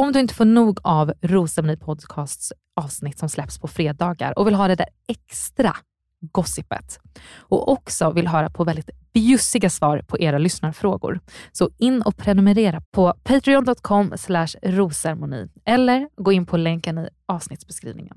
Om du inte får nog av Rosceremoni Podcasts avsnitt som släpps på fredagar och vill ha det där extra gossipet och också vill höra på väldigt bjussiga svar på era lyssnarfrågor. Så in och prenumerera på patreon.com rosermoni eller gå in på länken i avsnittsbeskrivningen.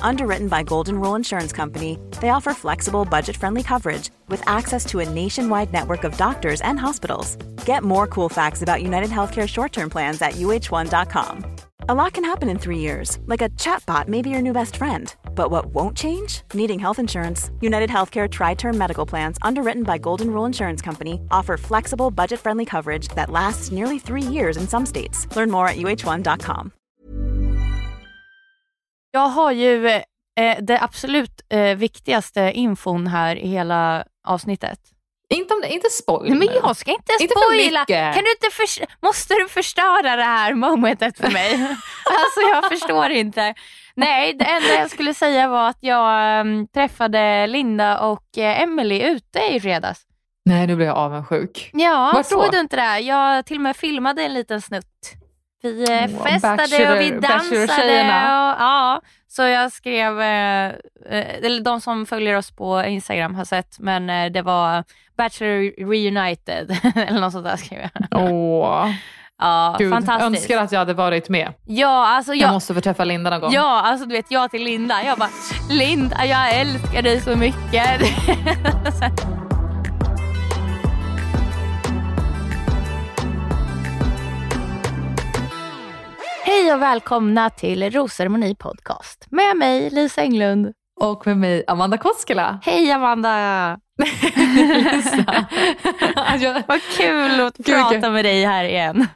Underwritten by Golden Rule Insurance Company, they offer flexible, budget-friendly coverage with access to a nationwide network of doctors and hospitals. Get more cool facts about United Healthcare short-term plans at uh1.com. A lot can happen in three years, like a chatbot may be your new best friend. But what won't change? Needing health insurance. United Healthcare Tri Term Medical Plans, underwritten by Golden Rule Insurance Company, offer flexible, budget friendly coverage that lasts nearly three years in some states. Learn more at uh1.com. Jag har ju eh, det absolut eh, viktigaste infon här i hela avsnittet. Inte, om det, inte spoil Men jag ska inte Inte för spoila. mycket. Kan du inte förs- måste du förstöra det här momentet för mig? alltså jag förstår inte. Nej, det enda jag skulle säga var att jag em, träffade Linda och eh, Emily ute i fredags. Nej, nu blir jag avundsjuk. Ja, Vart då? såg du inte det? Jag till och med filmade en liten snutt. Vi eh, Åh, festade Bachelor- och vi dansade. Och, ja, så jag skrev, eh, eh, eller de som följer oss på Instagram har sett, men eh, det var Bachelor Reunited eller något sånt där skrev jag. Åh, Ja, gud. fantastiskt. Önskar att jag hade varit med. Ja, alltså Jag jag, måste få träffa Linda någon gång. ja, alltså du vet jag till Linda, jag bara Linda jag älskar dig så mycket. Hej och välkomna till Rosceremoni podcast med mig Lisa Englund. Och med mig Amanda Koskela. Hej Amanda! Lisa. jag, Vad kul att Gud, prata vilken- med dig här igen.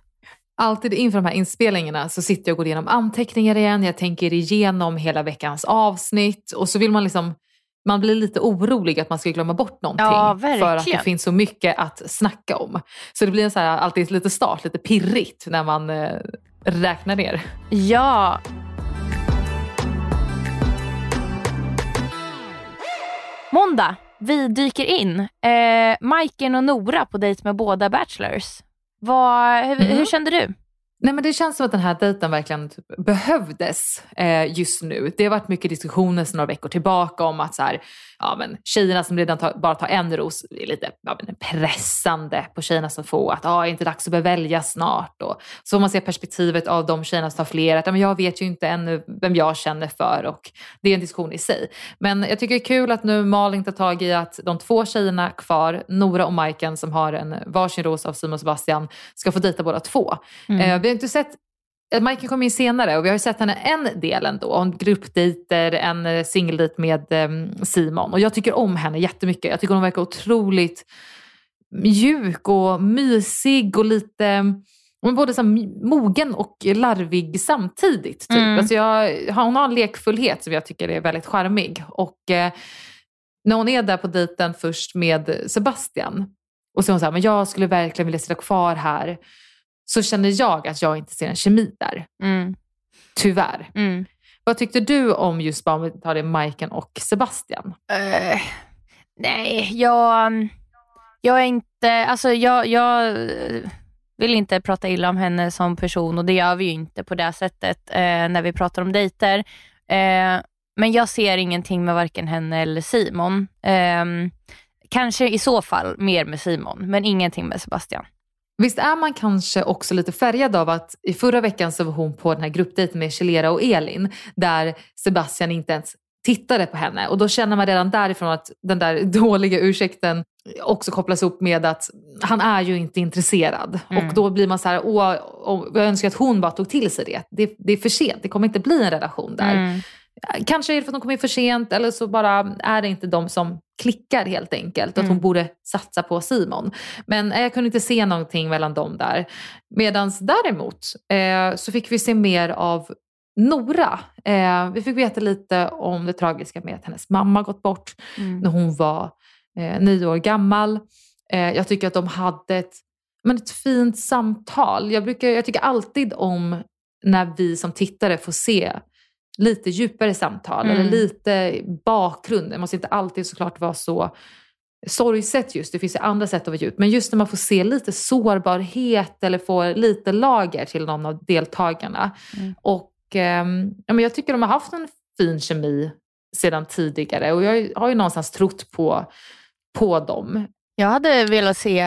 alltid inför de här inspelningarna så sitter jag och går igenom anteckningar igen. Jag tänker igenom hela veckans avsnitt och så vill man liksom man blir lite orolig att man ska glömma bort någonting. Ja, för att det finns så mycket att snacka om. Så det blir en så här, alltid lite start, lite pirrigt när man räknar ner. Ja. Måndag. Vi dyker in. Eh, Majken och Nora på dejt med båda bachelors. Vad, hur, Mm. hur kände du? Nej, men det känns som att den här dejten verkligen typ behövdes eh, just nu. Det har varit mycket diskussioner sedan några veckor tillbaka om att så här, ja, men tjejerna som redan tar, bara tar en ros är lite ja, men pressande på tjejerna som får att ah, är det inte dags att börja välja snart? Och så man se perspektivet av de tjejerna som tar fler. Att, ja, men jag vet ju inte ännu vem jag känner för och det är en diskussion i sig. Men jag tycker det är kul att nu Malin tar tag i att de två tjejerna kvar, Nora och Majken som har en varsin ros av Simon och Sebastian, ska få dejta båda två. Eh, vi har inte sett eh, Majken kom in senare och vi har ju sett henne en del ändå. Om gruppdejter, en eh, singeldejt med eh, Simon. Och jag tycker om henne jättemycket. Jag tycker hon verkar otroligt mjuk och mysig och lite hon är både så mogen och larvig samtidigt. Typ. Mm. Alltså jag, hon har en lekfullhet som jag tycker är väldigt charmig. Och eh, när hon är där på dejten först med Sebastian och så är hon så här, men jag skulle verkligen vilja sitta kvar här så känner jag att jag inte ser en kemi där. Mm. Tyvärr. Mm. Vad tyckte du om just bara om vi tar det Majken och Sebastian? Eh, nej, jag... Jag är inte, alltså jag, jag vill inte prata illa om henne som person och det gör vi ju inte på det sättet eh, när vi pratar om dejter. Eh, men jag ser ingenting med varken henne eller Simon. Eh, kanske i så fall mer med Simon, men ingenting med Sebastian. Visst är man kanske också lite färgad av att i förra veckan så var hon på den här gruppdejten med Chelera och Elin där Sebastian inte ens tittade på henne. Och då känner man redan därifrån att den där dåliga ursäkten också kopplas upp med att han är ju inte intresserad. Mm. Och då blir man så här, åh, åh, jag önskar att hon bara tog till sig det. det. Det är för sent, det kommer inte bli en relation där. Mm. Kanske är det för att de kommer in för sent eller så bara är det inte de som klickar helt enkelt. Mm. Att hon borde satsa på Simon. Men jag kunde inte se någonting mellan dem där. Medan däremot eh, så fick vi se mer av Nora. Eh, vi fick veta lite om det tragiska med att hennes mamma gått bort mm. när hon var eh, nio år gammal. Eh, jag tycker att de hade ett, men ett fint samtal. Jag, brukar, jag tycker alltid om när vi som tittare får se lite djupare samtal mm. eller lite bakgrund. Det måste inte alltid såklart vara så sorgset just, det finns ju andra sätt att vara djup. Men just när man får se lite sårbarhet eller får lite lager till någon av deltagarna. Mm. Och eh, ja, men jag tycker de har haft en fin kemi sedan tidigare och jag har ju någonstans trott på, på dem. Jag hade velat se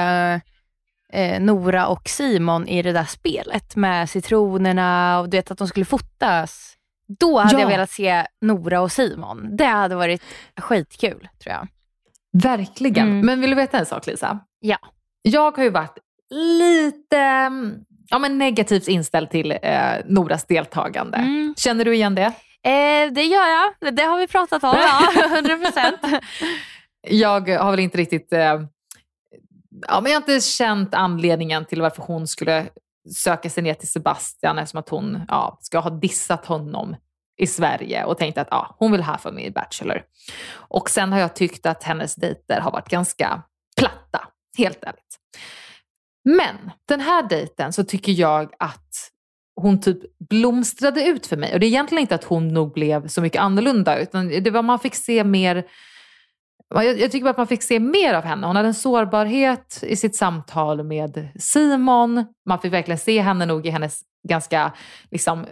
eh, Nora och Simon i det där spelet med citronerna och du vet att de skulle fotas. Då hade ja. jag velat se Nora och Simon. Det hade varit skitkul tror jag. Verkligen. Mm. Men vill du veta en sak Lisa? Ja. Jag har ju varit lite ja, men negativt inställd till eh, Noras deltagande. Mm. Känner du igen det? Eh, det gör jag. Det har vi pratat om. ja, 100%. jag har väl inte riktigt... Eh, ja, men jag har inte känt anledningen till varför hon skulle söka sig ner till Sebastian eftersom att hon ja, ska ha dissat honom i Sverige och tänkt att ja, hon vill ha för mig i Bachelor. Och sen har jag tyckt att hennes dejter har varit ganska platta, helt ärligt. Men den här dejten så tycker jag att hon typ blomstrade ut för mig. Och det är egentligen inte att hon nog blev så mycket annorlunda utan det var man fick se mer jag, jag tycker bara att man fick se mer av henne. Hon hade en sårbarhet i sitt samtal med Simon. Man fick verkligen se henne nog i hennes ganska liksom,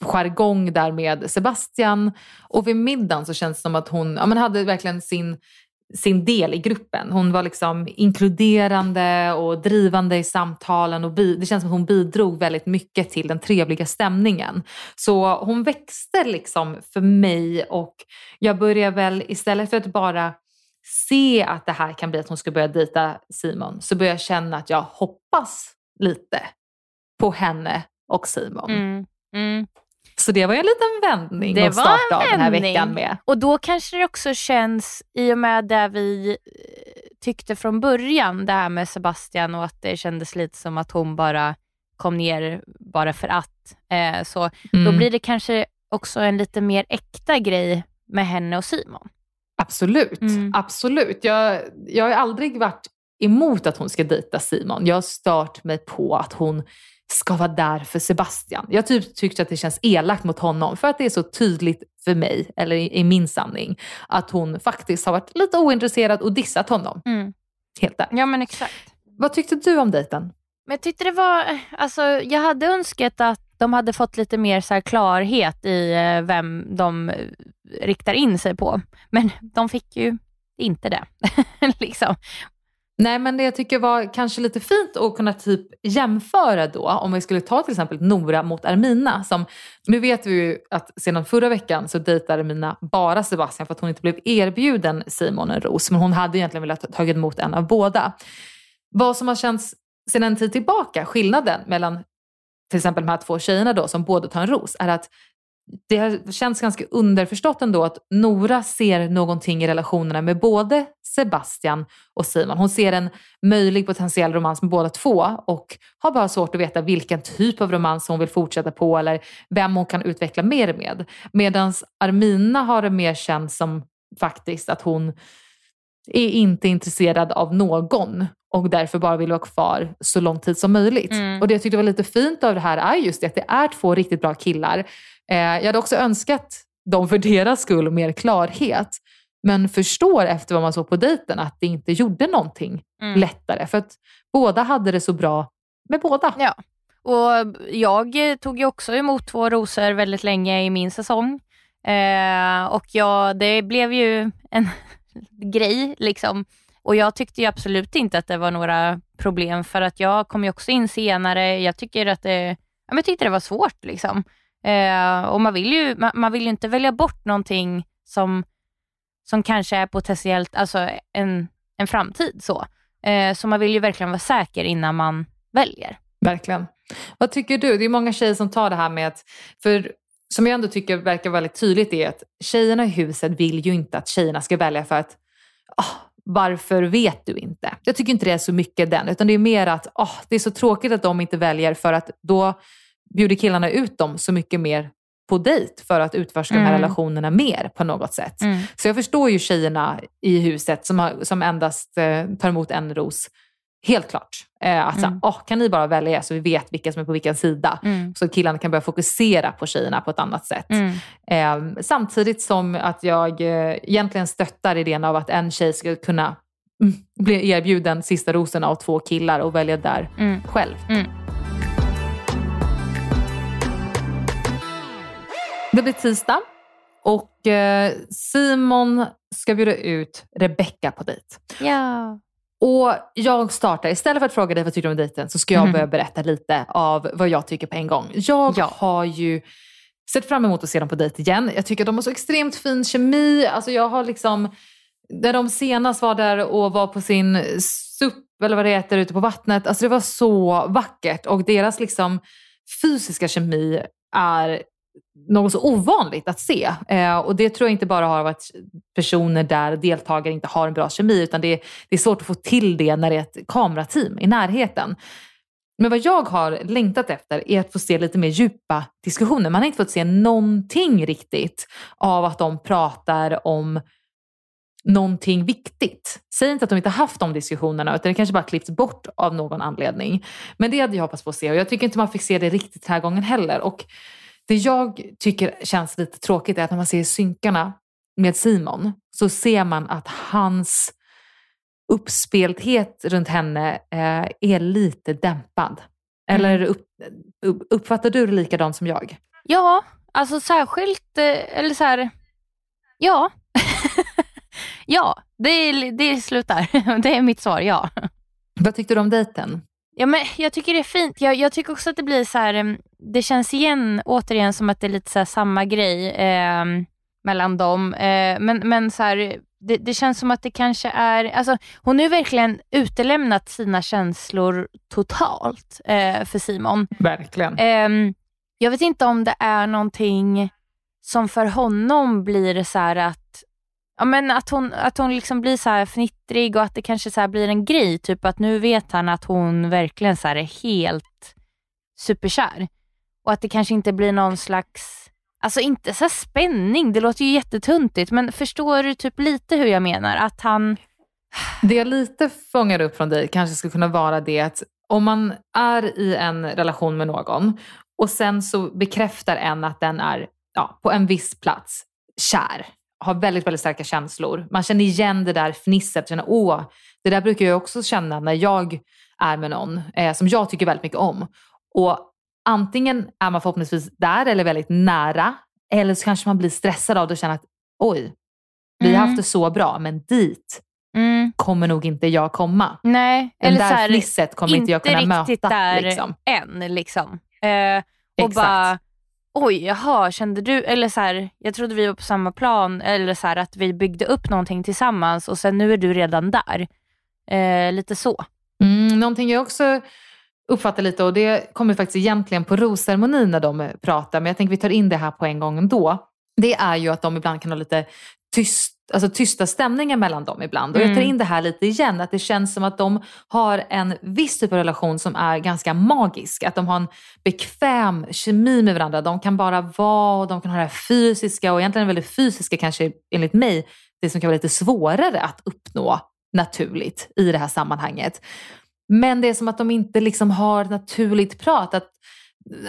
jargong där med Sebastian. Och vid middagen så känns det som att hon ja, men hade verkligen sin sin del i gruppen. Hon var liksom inkluderande och drivande i samtalen och det känns som att hon bidrog väldigt mycket till den trevliga stämningen. Så hon växte liksom för mig och jag började väl istället för att bara se att det här kan bli att hon ska börja dejta Simon så började jag känna att jag hoppas lite på henne och Simon. Mm, mm. Så det var ju en liten vändning det att starta av den här veckan med. Och då kanske det också känns, i och med det vi eh, tyckte från början, det här med Sebastian och att det kändes lite som att hon bara kom ner bara för att. Eh, så mm. Då blir det kanske också en lite mer äkta grej med henne och Simon. Absolut, mm. absolut. Jag, jag har aldrig varit emot att hon ska dejta Simon. Jag har stört mig på att hon ska vara där för Sebastian. Jag typ tyckte att det känns elakt mot honom för att det är så tydligt för mig, eller i, min sanning, att hon faktiskt har varit lite ointresserad och dissat honom. Mm. Helt där. Ja men exakt. Vad tyckte du om dejten? Men jag tyckte det var, alltså jag hade önskat att de hade fått lite mer så klarhet i eh, vem de riktar in sig på. Men de fick ju inte det. liksom. Nej men det jag tycker var kanske lite fint att kunna typ jämföra då om vi skulle ta till exempel Nora mot Armina. Som, nu vet vi ju att sedan förra veckan så dejtar Armina bara Sebastian för att hon inte blev erbjuden Simon en ros. Men hon hade egentligen velat ta emot en av båda. Vad som har känts sedan en tid tillbaka, skillnaden mellan till exempel de här två tjejerna då som båda tar en ros, är att det har känts ganska underförstått ändå att Nora ser någonting i relationerna med både Sebastian och Simon. Hon ser en möjlig potentiell romans med båda två och har bara svårt att veta vilken typ av romans hon vill fortsätta på eller vem hon kan utveckla mer med. Medan Armina har det mer känts som faktiskt att hon är inte intresserad av någon och därför bara vill vara kvar så lång tid som möjligt. Mm. Och det jag tyckte var lite fint av det här är just det att det är två riktigt bra killar. Eh, jag hade också önskat dem för deras skull mer klarhet. Men förstår efter vad man såg på dejten att det inte gjorde någonting Mm. lättare. För att båda hade det så bra med båda. Ja. Och jag tog ju också emot två rosor väldigt länge i min säsong. Eh, och ja, det blev ju en grej liksom. Och jag tyckte ju absolut inte att det var några problem för att jag kom ju också in senare. Jag tycker att det, ja, men jag tyckte det var svårt liksom. Eh, och man vill, ju, man, man vill ju inte välja bort någonting som, som kanske är potentiellt, alltså en, en framtid så. Eh, så man vill ju verkligen vara säker innan man väljer. Verkligen. Vad tycker du? Det är många tjejer som tar det här med att, för som jag ändå tycker verkar väldigt tydligt är att tjejerna i huset vill ju inte att tjejerna ska välja för att oh, varför vet du inte? Jag tycker inte det är så mycket den, utan det är mer att ah, det är så tråkigt att de inte väljer för att då bjuder killarna ut dem så mycket mer på dejt för att utforska de här Mm. relationerna mer på något sätt. Mm. Så jag förstår ju tjejerna i huset som, har, som endast eh, tar emot en ros. Helt klart. Eh, att så, Mm. åh, kan ni bara välja så vi vet vilka som är på vilken sida. Mm. Så killarna kan börja fokusera på tjejerna på ett annat sätt. Mm. Eh, samtidigt som att jag eh, egentligen stöttar idén av att en tjej ska kunna mm, bli erbjuden sista rosen av två killar och välja där Mm. själv. Mm. Det blir tisdag och eh, Simon ska bjuda ut Rebecca på dejt. Ja. Och jag startar, istället för att fråga dig vad tycker du om dejten så ska jag Mhm. börja berätta lite av vad jag tycker på en gång. Jag Ja. har ju sett fram emot att se dem på dejt igen. Jag tycker att de har så extremt fin kemi. Alltså jag har liksom, när de senast var där och var på sin SUP eller vad det heter ute på vattnet. Alltså det var så vackert och deras liksom fysiska kemi är något så ovanligt att se. Eh, och det tror jag inte bara har varit personer där, deltagare, inte har en bra kemi, utan det är, det är svårt att få till det när det är ett kamerateam i närheten. Men vad jag har längtat efter är att få se lite mer djupa diskussioner. Man har inte fått se någonting riktigt av att de pratar om någonting viktigt. Säg inte att de inte haft de diskussionerna utan det kanske bara klippts bort av någon anledning. Men det hade jag hoppats på att se och jag tycker inte man fick se det riktigt den här gången heller. Och det jag tycker känns lite tråkigt är att när man ser synkarna med Simon så ser man att hans uppspelthet runt henne eh, är lite dämpad. Eller upp, upp, uppfattar du det likadant som jag? Ja, alltså särskilt, eh, eller så här, ja. ja, det, det slutar. det är mitt svar, ja. Vad tyckte du om dejten? Ja, men jag tycker det är fint. Jag, jag tycker också att det blir så här, det känns igen återigen som att det är lite så här samma grej eh, mellan dem. Eh, men men så här, det, det känns som att det kanske är, alltså hon har ju verkligen utelämnat sina känslor totalt eh, för Simon. Verkligen. Ehm, jag vet inte om det är någonting som för honom blir så här att, ja, men att hon, att hon liksom blir så här fnittrig och att det kanske så här blir en grej. Typ att nu vet han att hon verkligen så här är helt superkär. Och att det kanske inte blir någon slags, alltså inte så här spänning, det låter ju jättetuntigt men förstår du typ lite hur jag menar? Att han, Det jag lite fångar upp från dig kanske skulle kunna vara det att om man är i en relation med någon och sen så bekräftar en att den är ja, på en viss plats kär, har väldigt, väldigt starka känslor. Man känner igen det där fnisset, känner åh, det där brukar jag också känna när jag är med någon eh, som jag tycker väldigt mycket om. Och antingen är man förhoppningsvis där eller väldigt nära eller så kanske man blir stressad av det och känner att oj, vi har Mm. haft det så bra men dit mm, kommer nog inte jag komma. nej, Den eller där så här, fnisset kommer inte jag kunna riktigt möta. där Liksom. än. Liksom. Eh, och Exakt. bara, oj, jaha, kände du, eller så här, jag trodde vi var på samma plan, eller så här, att vi byggde upp någonting tillsammans och sen nu är du redan där. Eh, lite så. Mm, någonting jag också uppfattar lite, och det kommer faktiskt egentligen på rosceremonin när de pratar, men jag tänker vi tar in det här på en gång ändå. Det är ju att de ibland kan ha lite tyst, alltså tysta stämningar mellan dem ibland. Och jag tar Mm. in det här lite igen, att det känns som att de har en viss typ av relation som är ganska magisk. Att de har en bekväm kemi med varandra. De kan bara vara och de kan ha det här fysiska och egentligen är väl det fysiska kanske enligt mig det som kan vara lite svårare att uppnå naturligt i det här sammanhanget. Men det är som att de inte liksom har naturligt prat. Att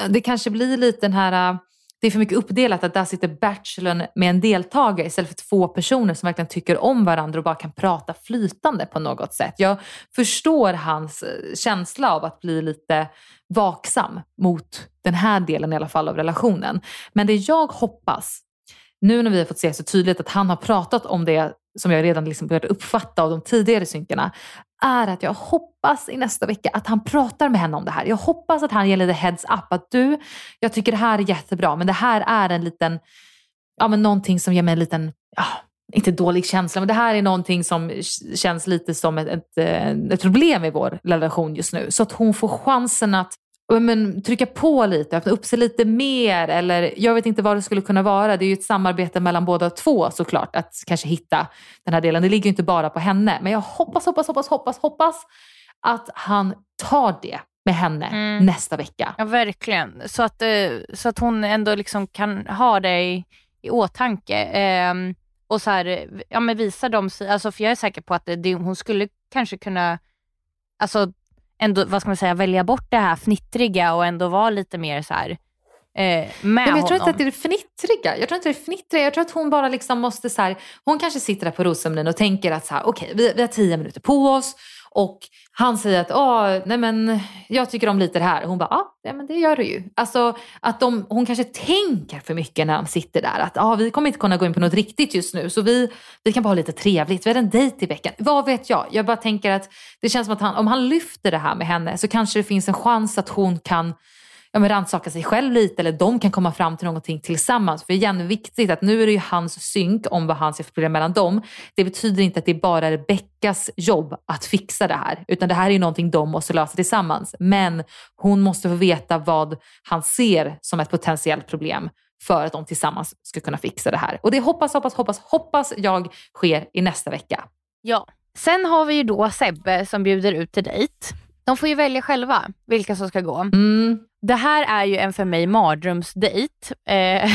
det kanske blir lite den här äh, det är för mycket uppdelat att där sitter bachelorn med en deltagare istället för två personer som verkligen tycker om varandra och bara kan prata flytande på något sätt. Jag förstår hans eh, känsla av att bli lite vaksam mot den här delen i alla fall av relationen. Men det jag hoppas, nu när vi har fått se så tydligt att han har pratat om det som jag redan liksom börjat uppfatta av de tidigare synkarna, är att jag hoppas i nästa vecka att han pratar med henne om det här. Jag hoppas att han ger lite heads up att du, jag tycker det här är jättebra men det här är en liten, ja men någonting som ger mig en liten, ja, inte dålig känsla, men det här är någonting som känns lite som ett, ett, eh, ett problem i vår relation just nu. Så att hon får chansen att men, trycka på lite, öppna upp sig lite mer eller jag vet inte vad det skulle kunna vara. Det är ju ett samarbete mellan båda två såklart att kanske hitta den här delen. Det ligger ju inte bara på henne. Men jag hoppas, hoppas, hoppas, hoppas, hoppas att han tar det med henne mm. nästa vecka. Ja verkligen. Så att, eh, så att hon ändå liksom kan ha det i, i åtanke. Eh, och så här, ja, men visa dem, alltså, för jag är säker på att det, hon skulle kanske kunna alltså, ändå, vad ska man säga, välja bort det här fnittriga och ändå vara lite mer så här eh, med jag tror inte att det är fnittriga. Jag tror inte det är fnittriga. Jag tror att hon bara liksom måste så här, hon kanske sitter där på Roscerimonin och tänker att så här, okej, okay, vi, vi har tio minuter på oss och han säger att Åh, nej men, jag tycker om lite det här. hon bara, ah, ja men det gör du ju. Alltså att de, hon kanske tänker för mycket när de sitter där. Att ah, vi kommer inte kunna gå in på något riktigt just nu så vi, vi kan bara ha lite trevligt. Vi har en dejt i veckan. Vad vet jag? Jag bara tänker att det känns som att han, om han lyfter det här med henne så kanske det finns en chans att hon kan ja, men rannsaka sig själv lite eller de kan komma fram till någonting tillsammans. För igen, viktigt att nu är det ju hans synk om vad han ser för problem mellan dem. Det betyder inte att det bara är Rebeckas jobb att fixa det här, utan det här är ju någonting de måste lösa tillsammans. Men hon måste få veta vad han ser som ett potentiellt problem för att de tillsammans ska kunna fixa det här. Och det hoppas, hoppas, hoppas, hoppas jag sker i nästa vecka. Ja. Sen har vi ju då Sebbe som bjuder ut till dejt. De får ju välja själva vilka som ska gå. Mm. Det här är ju en för mig mardrömsdejt. Eh,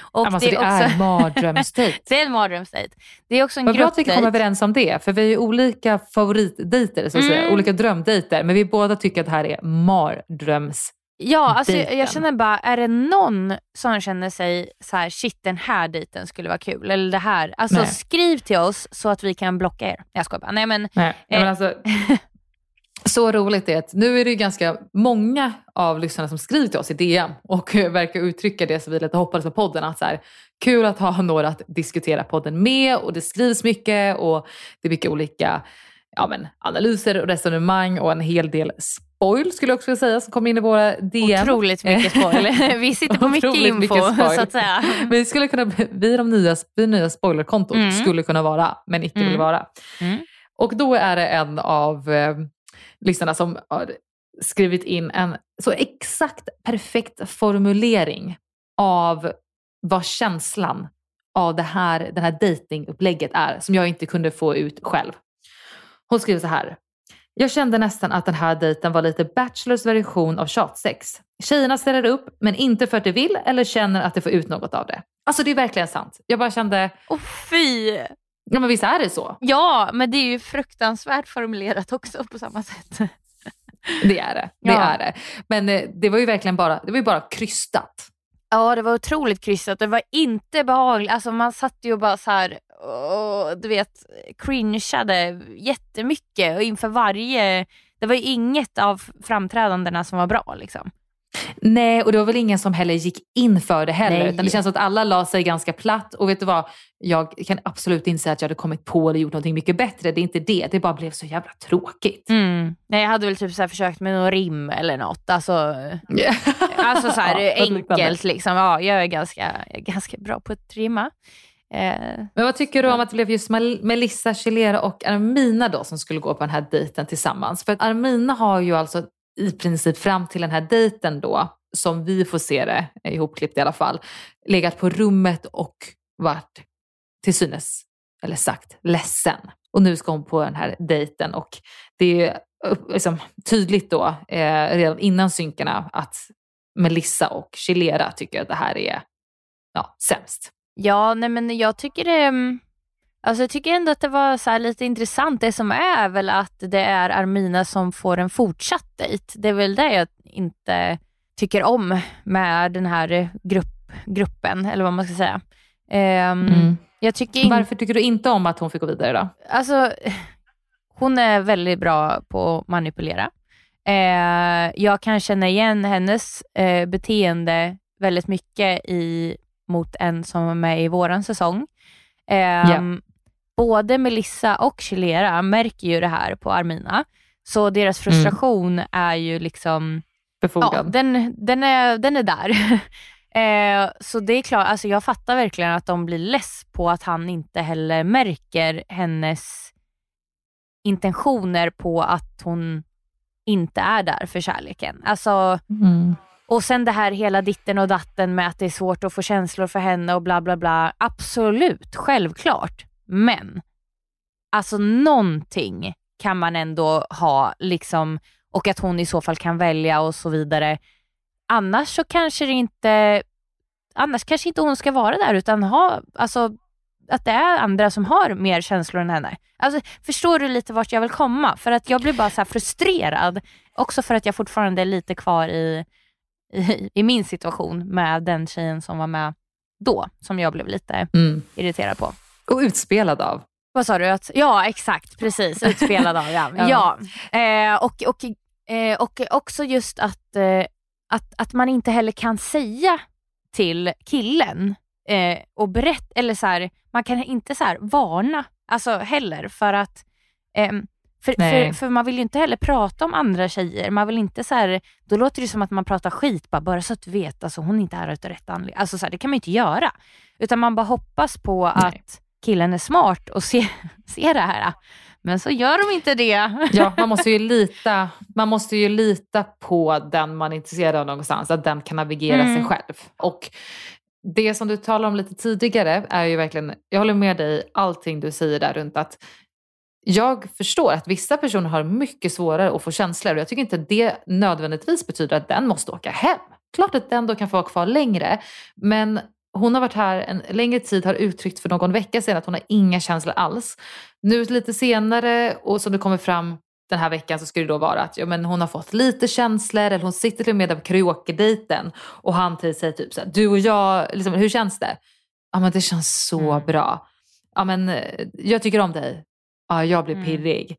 och alltså, det, är, också... är mardrömsdejt. det är en mardrömsdejt. Det är också en Vad bra att vi kom överens om det, för vi är ju olika favoritdejter, så att mm. säga. olika drömdejter. Men vi båda tycker att det här är mardröms Ja, alltså jag, jag, känner bara, är det någon som känner sig så här, shit den här dejten skulle vara kul, eller det här. Alltså Nej. skriv till oss så att vi kan blocka er. Jag skojar bara. Nej men. Nej, men eh, alltså, så roligt är att nu är det ganska många av lyssnarna som skriver till oss i DM och verkar uttrycka det som vi lite hoppades med podden. Att så här, kul att ha några att diskutera podden med och det skrivs mycket och det är mycket olika ja, men, analyser och resonemang och en hel del spoil skulle jag också vilja säga som kommer in i våra DM. Otroligt mycket spoil. Vi sitter på mycket info mycket så att säga. Vi skulle kunna, vi de nya, vi nya spoilerkontot mm. skulle kunna vara men icke mm. vill vara. Mm. Och då är det en av eh, lyssnarna som har skrivit in en så exakt perfekt formulering av vad känslan av det här, den här datingupplägget är som jag inte kunde få ut själv. Hon skriver så här. Jag kände nästan att den här dejten var lite Bachelors version av tjatsex. Tjejerna ställer upp men inte för att de vill eller känner att de får ut något av det. Alltså det är verkligen sant. Jag bara kände... Åh oh, fy! Ja men visst är det så? Ja, men det är ju fruktansvärt formulerat också på samma sätt. Det är det. det, ja. är det. Men eh, det var ju verkligen bara, det var bara krystat. Ja, det var otroligt krystat. Det var inte behagligt. Alltså man satt ju och bara så här, åh, du vet, cringeade jättemycket och inför varje... Det var ju inget av framträdandena som var bra liksom. Nej, och det var väl ingen som heller gick in för det heller. Nej. Utan det känns som att alla la sig ganska platt. Och vet du vad? Jag kan absolut inte säga att jag hade kommit på eller gjort någonting mycket bättre. Det är inte det. Det bara blev så jävla tråkigt. Mm. Nej, jag hade väl typ så försökt med någon rim eller något. Alltså, yeah. alltså så här, ja, enkelt liksom. Ja, jag är ganska, ganska bra på att rimma. Eh, Men vad tycker du om att det blev just Melissa Chilera och Armina då som skulle gå på den här dejten tillsammans? För att Armina har ju alltså i princip fram till den här dejten då, som vi får se det, ihopklippt i alla fall, legat på rummet och varit till synes, eller sagt, ledsen. Och nu ska hon på den här dejten och det är liksom tydligt då, eh, redan innan synkarna, att Melissa och Chilera tycker att det här är ja, sämst. Ja, nej men jag tycker det Alltså jag tycker ändå att det var så lite intressant. Det som är väl att det är Armina som får en fortsatt dejt. Det är väl det jag inte tycker om med den här grupp, gruppen, eller vad man ska säga. Um, Mm. Jag tycker inte... Varför tycker du inte om att hon fick gå vidare då? Alltså, hon är väldigt bra på att manipulera. Eh, jag kan känna igen hennes eh, beteende väldigt mycket i, mot en som var med i våran säsong. Eh, Ja. Både Melissa och Chilera märker ju det här på Armina. Så deras frustration är ju liksom Ja, Befogad? den, den, är, den är där. eh, så det är klart, alltså jag fattar verkligen att de blir less på att han inte heller märker hennes intentioner på att hon inte är där för kärleken. Alltså, Mm. och sen det här hela ditten och datten med att det är svårt att få känslor för henne och bla bla bla. Absolut, självklart. Men, alltså någonting kan man ändå ha liksom och att hon i så fall kan välja och så vidare. Annars så kanske det inte, annars kanske inte hon ska vara där utan ha, alltså att det är andra som har mer känslor än henne. Alltså, förstår du lite vart jag vill komma? För att jag blir bara så frustrerad. Också för att jag fortfarande är lite kvar i, i, i min situation med den tjejen som var med då, som jag blev lite Mm. irriterad på. Och utspelad av. Vad sa du? Att, ja, exakt. Precis. Utspelad av. Ja. Ja. ja. Eh, och, och, eh, och också just att, eh, att, att man inte heller kan säga till killen eh, och berätta, eller så här, man kan inte så här varna alltså heller för att ehm, för, för, för man vill ju inte heller prata om andra tjejer. Man vill inte så här, då låter det som att man pratar skit bara, bara så att du vet, alltså, hon är inte här utav rätt anledning. Alltså, så här, det kan man ju inte göra. Utan man bara hoppas på Nej. att killen är smart och ser, ser det här. Men så gör de inte det. Ja, man måste ju lita, man måste ju lita på den man är intresserad av någonstans, att den kan navigera Mm. sig själv. Och det som du talade om lite tidigare är ju verkligen, jag håller med dig i allting du säger där runt att jag förstår att vissa personer har mycket svårare att få känslor och jag tycker inte det nödvändigtvis betyder att den måste åka hem. Klart att den då kan få vara kvar längre, men hon har varit här en längre tid, har uttryckt för någon vecka sedan att hon har inga känslor alls. Nu lite senare och som det kommer fram den här veckan så ska det då vara att ja, men hon har fått lite känslor eller hon sitter till och med där på karaoke-dejten och han till sig typ så här, du och jag, liksom, hur känns det? Ja men det känns så Mm. bra. Ja men eh, jag tycker om dig. Ja jag blir Mm. pirrig.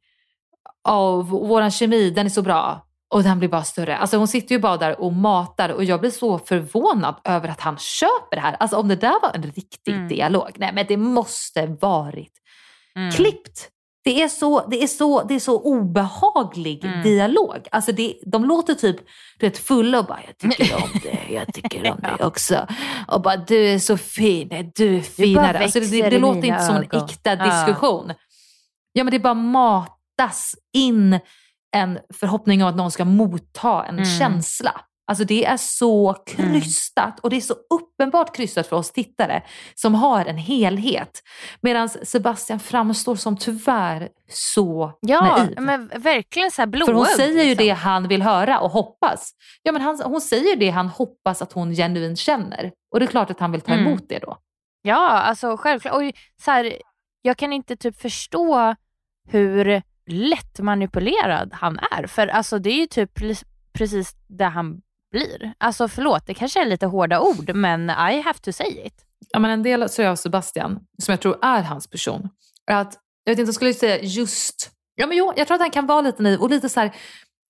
Ja och v- våran kemi den är så bra. Och den blir bara större. Alltså hon sitter ju bara där och matar och jag blir så förvånad över att han köper det här. Alltså om det där var en riktig Mm. dialog. Nej men det måste varit Mm. klippt. Det är så, det är så, det är så obehaglig Mm. dialog. Alltså det, de låter typ du vet, fulla och bara “jag tycker om dig, jag tycker om dig också”. Och bara “du är så fin, nej, du är finare”. Alltså det, det, det låter inte som en äkta Ja. diskussion. Ja men det bara matas in en förhoppning om att någon ska motta en Mm. känsla. Alltså det är så krystat och det är så uppenbart krystat för oss tittare som har en helhet. Medan Sebastian framstår som tyvärr så Ja, naiv. men verkligen så här blåögd. För hon säger ju liksom. det han vill höra och hoppas. Ja, men han, hon säger ju det han hoppas att hon genuint känner. Och det är klart att han vill ta Mm. emot det då. Ja, alltså självklart. Och så här, jag kan inte typ förstå hur lättmanipulerad han är. För alltså det är ju typ precis det han blir. Alltså förlåt, det kanske är lite hårda ord, men I have to say it. Ja, men en del så av Sebastian, som jag tror är hans person, är att, jag vet inte, jag skulle säga just, ja men jo, jag tror att han kan vara lite naiv och lite så här,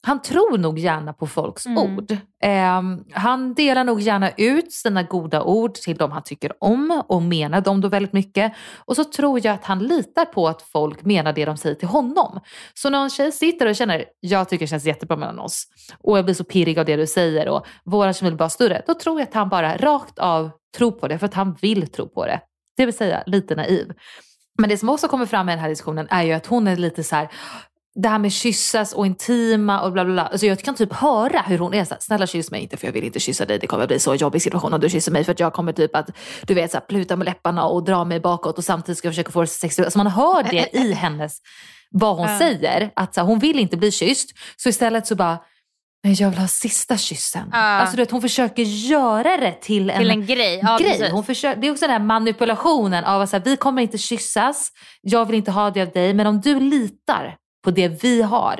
han tror nog gärna på folks Mm. ord. Ehm, han delar nog gärna ut sina goda ord till de han tycker om och menar dem då väldigt mycket. Och så tror jag att han litar på att folk menar det de säger till honom. Så när en tjej sitter och känner, jag tycker det känns jättebra mellan oss och jag blir så pirrig av det du säger och våra kemi blir bara större. Då tror jag att han bara rakt av tror på det för att han vill tro på det. Det vill säga lite naiv. Men det som också kommer fram i den här diskussionen är ju att hon är lite så här, det här med kyssas och intima och bla bla bla. Alltså jag kan typ höra hur hon är så här, snälla kyss mig inte för jag vill inte kyssa dig. Det kommer bli så jobbig situation om du kysser mig för att jag kommer typ att du vet så här, pluta med läpparna och dra mig bakåt och samtidigt ska jag försöka få det sexuellt. Alltså man hör det i hennes, vad hon Ja. säger. Att här, hon vill inte bli kysst. Så istället så bara, nej jag vill ha sista kyssen. Ja. Alltså du vet hon försöker göra det till en, Till en grej. Ja, grej. Hon försöker, det är också den här manipulationen av att så här, vi kommer inte kyssas, jag vill inte ha det av dig, men om du litar på det vi har,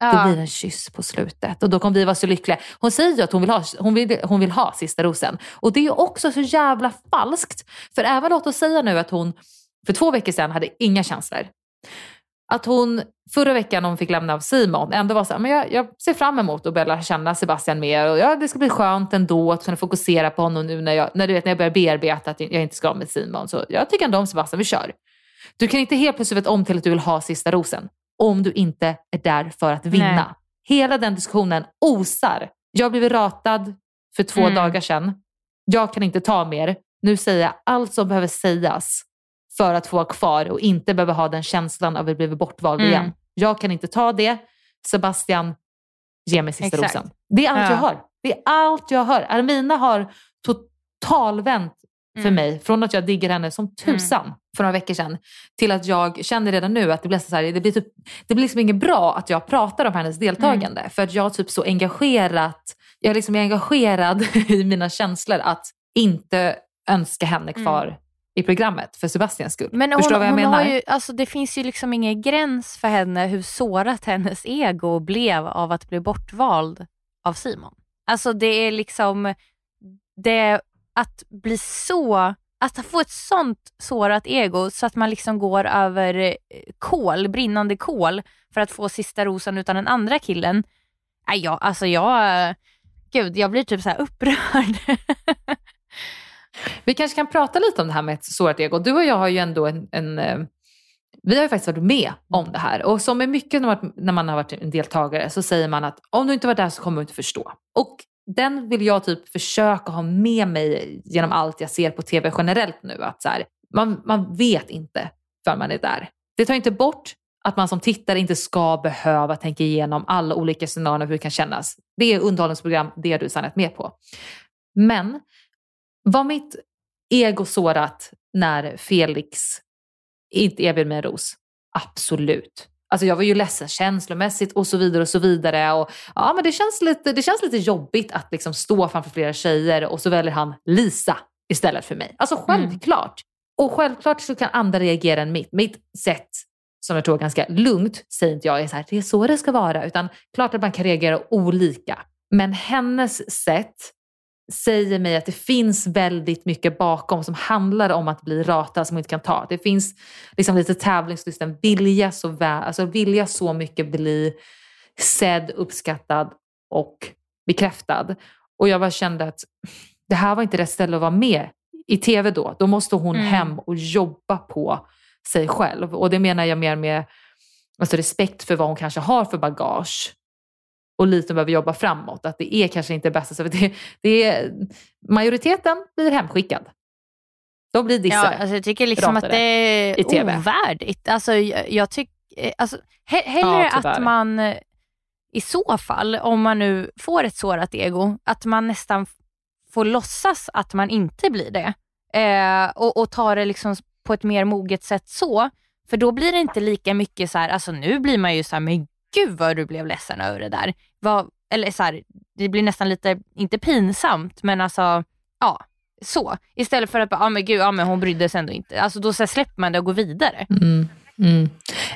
Då Ja. blir det en kyss på slutet och då kommer vi vara så lyckliga. Hon säger ju att hon vill ha, hon vill, hon vill ha sista rosen. Och det är också så jävla falskt. För även låt oss säga nu att hon för två veckor sedan hade inga känslor. Att hon förra veckan när hon fick lämna av Simon ändå var så här, men jag, jag ser fram emot att börja lära känna Sebastian mer och ja, det ska bli skönt ändå att kunna fokusera på honom nu när jag, när, du vet, när jag börjar bearbeta att jag inte ska med Simon. Så jag tycker ändå om Sebastian, vi kör. Du kan inte helt plötsligt veta om till att du vill ha sista rosen om du inte är där för att vinna. Nej. Hela den diskussionen osar. Jag blev ratad för två Mm. dagar sedan. Jag kan inte ta mer. Nu säger jag allt som behöver sägas för att få vara kvar och inte behöva ha den känslan av att bli bortvald Mm. igen. Jag kan inte ta det. Sebastian, ge mig sista Exakt. rosen. Det är allt Ja. jag har. Det är allt jag hör. Armina har totalvänt för Mm. mig från att jag digger henne som tusan för några veckor sedan till att jag känner redan nu att det blir, så här, det blir, typ, det blir liksom inget bra att jag pratar om hennes deltagande. Mm. För att jag är typ så engagerat, jag är liksom engagerad i mina känslor att inte önska henne kvar i programmet för Sebastians skull. Mm. Men hon, Förstår vad jag hon menar? Har ju, alltså det finns ju liksom ingen gräns för henne hur sårat hennes ego blev av att bli bortvald av Simon. Alltså det är liksom, det, att bli så, att få ett sånt sårat ego så att man liksom går över eh, kol, brinnande kol för att få sista rosen utan den andra killen. Nej, jag, alltså jag, gud jag blir typ så här upprörd. Vi kanske kan prata lite om det här med ett sårat ego. Du och jag har ju ändå en, en eh, vi har ju faktiskt varit med om det här. Och som är mycket när man, när man har varit en deltagare så säger man att om du inte var där så kommer du inte förstå. Och den vill jag typ försöka ha med mig genom allt jag ser på tv generellt nu. Att så här, man, man vet inte förrän man är där. Det tar inte bort att man som tittare inte ska behöva tänka igenom alla olika scenarier och hur det kan kännas. Det är underhållningsprogram, det har du sannolikt med på. Men var mitt ego sårat när Felix inte erbjöd mig en ros? Absolut. Alltså jag var ju ledsen känslomässigt och så vidare och så vidare. Och, ja, men det, känns lite, det känns lite jobbigt att liksom stå framför flera tjejer och så väljer han Lisa istället för mig. Alltså självklart. Och självklart så kan andra reagera än mitt. Mitt sätt, som jag tror är ganska lugnt, säger inte jag är så här, det är så det ska vara. Utan klart att man kan reagera olika. Men hennes sätt säger mig att det finns väldigt mycket bakom som handlar om att bli ratad som man inte kan ta. Det finns liksom lite tävlingslusten, vilja så, väl, alltså vilja så mycket bli sedd, uppskattad och bekräftad. Och jag bara kände att det här var inte rätt ställe att vara med i tv då. Då måste hon Mm. hem och jobba på sig själv. Och det menar jag mer med alltså respekt för vad hon kanske har för bagage och lite behöver jobba framåt. Att det är kanske inte bästa. Så det, det är, majoriteten blir hemskickad. De blir Ja, dissade. alltså jag tycker liksom att det är ovärdigt. Alltså, jag, jag tycker, alltså, he, hellre Ja, att man eh, i så fall, om man nu får ett sårat ego, att man nästan får låtsas att man inte blir det. Eh, och, och ta det liksom på ett mer moget sätt så. För då blir det inte lika mycket så här, alltså nu blir man ju så här, men gud vad du blev ledsen över det där. Vad, eller så här, det blir nästan lite, inte pinsamt, men alltså, ja, så. Istället för att bara, ja men gud, ah, men hon brydde sig ändå inte. Alltså då så här, släpper man det och går vidare. Mm. Mm.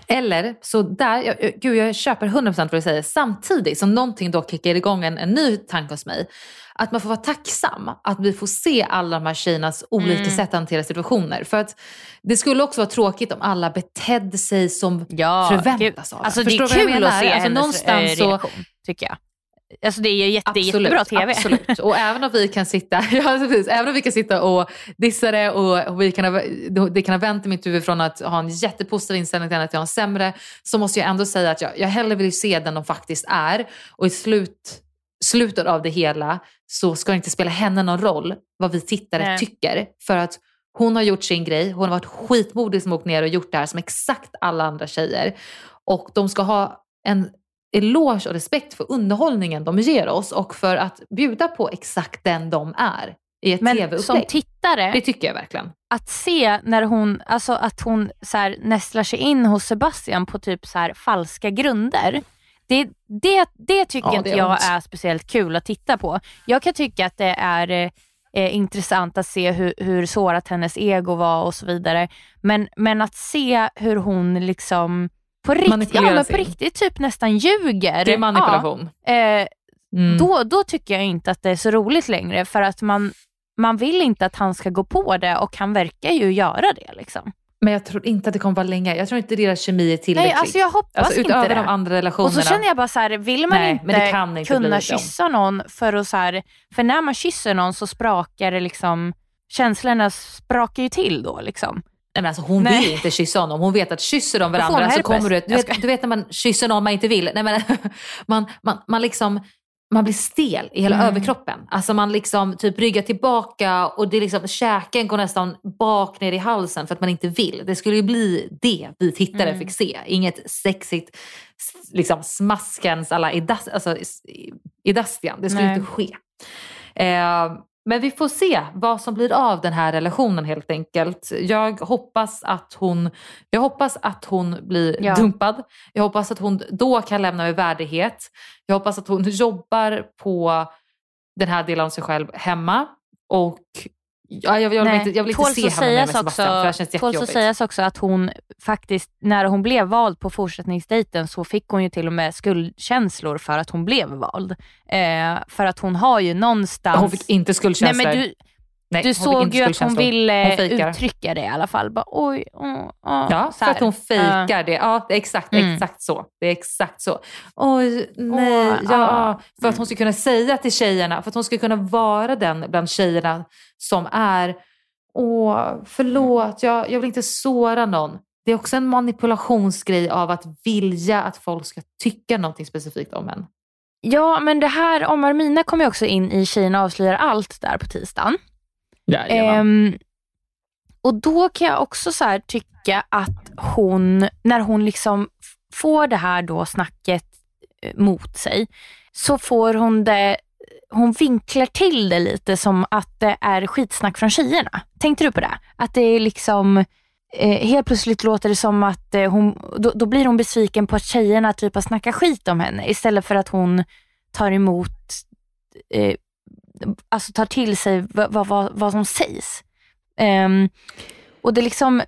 Eller så där, jag, gud jag köper 100% vad du säger, samtidigt som någonting då kickar igång en, en ny tanke hos mig. Att man får vara tacksam att vi får se alla de här tjejernas olika Mm. sätt att hantera situationer. För att det skulle också vara tråkigt om alla betedde sig som Ja, förväntas av. Alltså det Förstår är vad jag kul att se Alltså, hennes någonstans eh, så- reaktion, tycker jag. Alltså det är, jätte, Absolut, jättebra TV. Absolut. Och även om vi kan sitta, ja, precis, även om vi kan sitta och dissa det och, och vi kan ha, det kan ha vänt i mitt huvud från att ha en jättepositiv inställning till henne till att ha en sämre, så måste jag ändå säga att jag, jag hellre vill se den de faktiskt är. Och i slut, slutet av det hela så ska det inte spela henne någon roll vad vi tittare Nej. tycker. För att hon har gjort sin grej, hon har varit skitmodig som åkt ner och gjort det här som exakt alla andra tjejer. Och de ska ha en eloge och respekt för underhållningen de ger oss och för att bjuda på exakt den de är i ett Men som tv-upplägg. tittare, Det tycker jag verkligen. att se när hon, alltså att hon så här, nästlar sig in hos Sebastian på typ så här, falska grunder. Det, det, det tycker Ja, inte det är jag ont. är speciellt kul att titta på. Jag kan tycka att det är eh, intressant att se hur, hur sårat hennes ego var och så vidare. Men, men att se hur hon liksom på, rikt, ja, men på riktigt typ nästan ljuger. Det är manipulation. Ja, eh, Mm. då, då tycker jag inte att det är så roligt längre för att man, man vill inte att han ska gå på det och han verkar ju göra det. Liksom. Men jag tror inte att det kommer vara länge. Jag tror inte deras kemi är tillräcklig. Nej, alltså jag hoppas Alltså, inte utöver det. de andra relationerna. Och så känner jag bara så här, vill man Nej, inte, men det kan inte kunna dem. kyssa någon för att så här, för när man kysser någon så sprakar det liksom, känslorna sprakar ju till då liksom. Nej, men alltså, hon Nej. vill inte kyssa honom. Hon vet att kysser de varandra så kommer du... Du vet, du vet när man kysser någon man inte vill. Nej, men, man, man, man, liksom, man blir stel i hela Mm. överkroppen. Alltså man liksom typ ryggar tillbaka och det liksom, käken går nästan bak ner i halsen för att man inte vill. Det skulle ju bli det vi tittare Mm. fick se. Inget sexigt liksom smaskens alla i, das, alltså, i, i Dastian. Det skulle Nej. inte ske. Eh, men vi får se vad som blir av den här relationen helt enkelt. Jag hoppas att hon, jag hoppas att hon blir Ja. dumpad. Jag hoppas att hon då kan lämna med värdighet. Jag hoppas att hon jobbar på den här delen av sig själv hemma. Och ja, jag, vill Nej, inte, jag vill inte se att henne med sägas Sebastian för det känns Tåls att jättejobbigt. sägas också att hon faktiskt, när hon blev vald på fortsättningsdejten så fick hon ju till och med skuldkänslor för att hon blev vald. Eh, för att hon har ju någonstans... Hon fick inte Nej, skuldkänslor. men du, Nej, du såg ju att hon ville Hon uttrycka det i alla fall. Bara, oj, åh, åh, Ja, så för att hon fejkar det. Ja, det är exakt, Mm. exakt så. Det är exakt så. Oj, nej, Åh, ja. ja. För att hon ska kunna säga till tjejerna, för att hon ska kunna vara den bland tjejerna som är, åh, förlåt, jag, jag vill inte såra någon. Det är också en manipulationsgrej av att vilja att folk ska tycka någonting specifikt om en. Ja, men det här om Armina kommer ju också in i Tjejerna avslöjar allt där på tisdagen. Ehm, och då kan jag också så här tycka att hon, när hon liksom får det här då snacket eh, mot sig, så får hon det, hon vinklar till det lite som att det är skitsnack från tjejerna. Tänkte du på det? Att det är liksom, eh, helt plötsligt låter det som att eh, hon, då, då blir hon besviken på att tjejerna typ har snackat skit om henne istället för att hon tar emot, eh, alltså tar till sig vad, vad, vad, som sägs. Ehm, och det liksom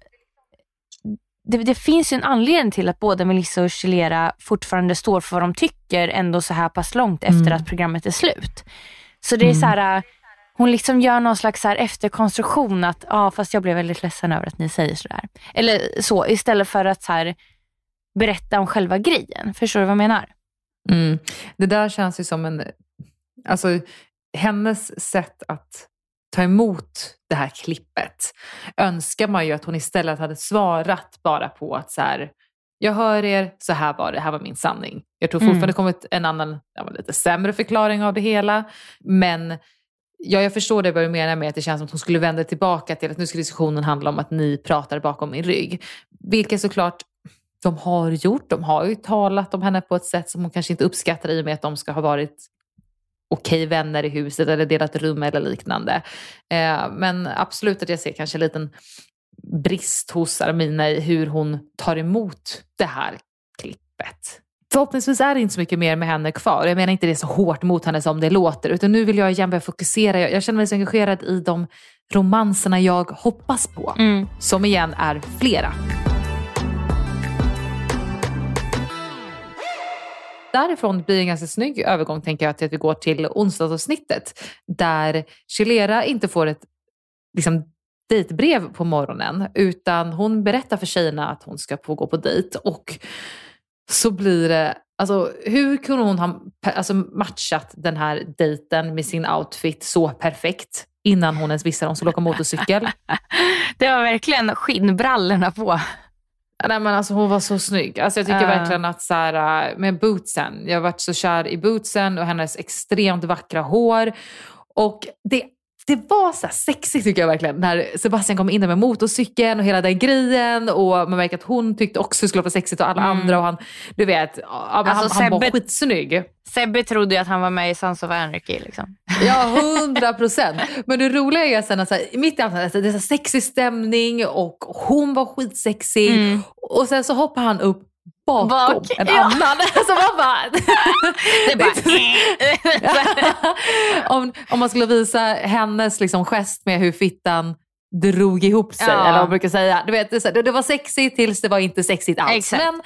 det, det finns ju en anledning till att både Melissa och Chilera fortfarande står för vad de tycker ändå så här pass långt efter Mm. att programmet är slut. Så det är så här, hon liksom gör någon slags så här efterkonstruktion att, ja fast jag blev väldigt ledsen över att ni säger sådär. Eller så, istället för att så här, berätta om själva grejen. Förstår du vad jag menar? Mm. Det där känns ju som en... Alltså, hennes sätt att ta emot det här klippet önskar man ju att hon istället hade svarat bara på att så här, jag hör er, så här var det, det här var min sanning. Jag tror Mm. fortfarande det kommit en annan, ja, lite sämre förklaring av det hela. Men ja, jag förstår det vad du menar med att det känns som att hon skulle vända tillbaka till att nu ska diskussionen handla om att ni pratar bakom min rygg. Vilket såklart de har gjort. De har ju talat om henne på ett sätt som hon kanske inte uppskattar i och med att de ska ha varit okej vänner i huset eller delat rum eller liknande. Eh, men absolut att jag ser kanske en liten brist hos Armina i hur hon tar emot det här klippet. Förhoppningsvis är det inte så mycket mer med henne kvar. Jag menar inte det så hårt mot henne som det låter. Utan nu vill jag igen börja fokusera. Jag, jag känner mig så engagerad i de romanserna jag hoppas på. Mm. Som igen är flera. Därifrån blir det en ganska snygg övergång tänker jag till att vi går till onsdagsavsnittet. Där Chilera inte får ett liksom, dejtbrev på morgonen utan hon berättar för tjejerna att hon ska få gå på dejt. Och så blir det, alltså hur kunde hon ha alltså, matchat den här dejten med sin outfit så perfekt innan hon ens visste att hon skulle åka motorcykel? Det var verkligen skinnbrallorna på. Nej, men alltså, hon var så snygg. Alltså, jag tycker Ja. verkligen att så här, äh, med bootsen, jag har varit så kär i bootsen och hennes extremt vackra hår. Och det, det var så sexigt tycker jag verkligen när Sebastian kom in där med motorcykeln och hela den grejen och man märker att hon tyckte också det skulle vara sexigt och alla Mm. andra och han, du vet, Alltså, han, han var Sebbe- skitsnygg. Sebbe trodde ju att han var med i Sons of Anarchy. Liksom. Ja, hundra procent. Men det roliga är sen att så här, mitt i allt det är så sexig stämning och hon var skitsexig. Mm. Och sen så hoppar han upp bakom Bak, en ja. annan. Så man bara... Det bara... om, om man skulle visa hennes liksom, gest med hur fittan drog ihop sig, Ja. eller vad man brukar säga. Du vet, det, det, det var sexigt tills det var inte sexigt alls. Exakt. Men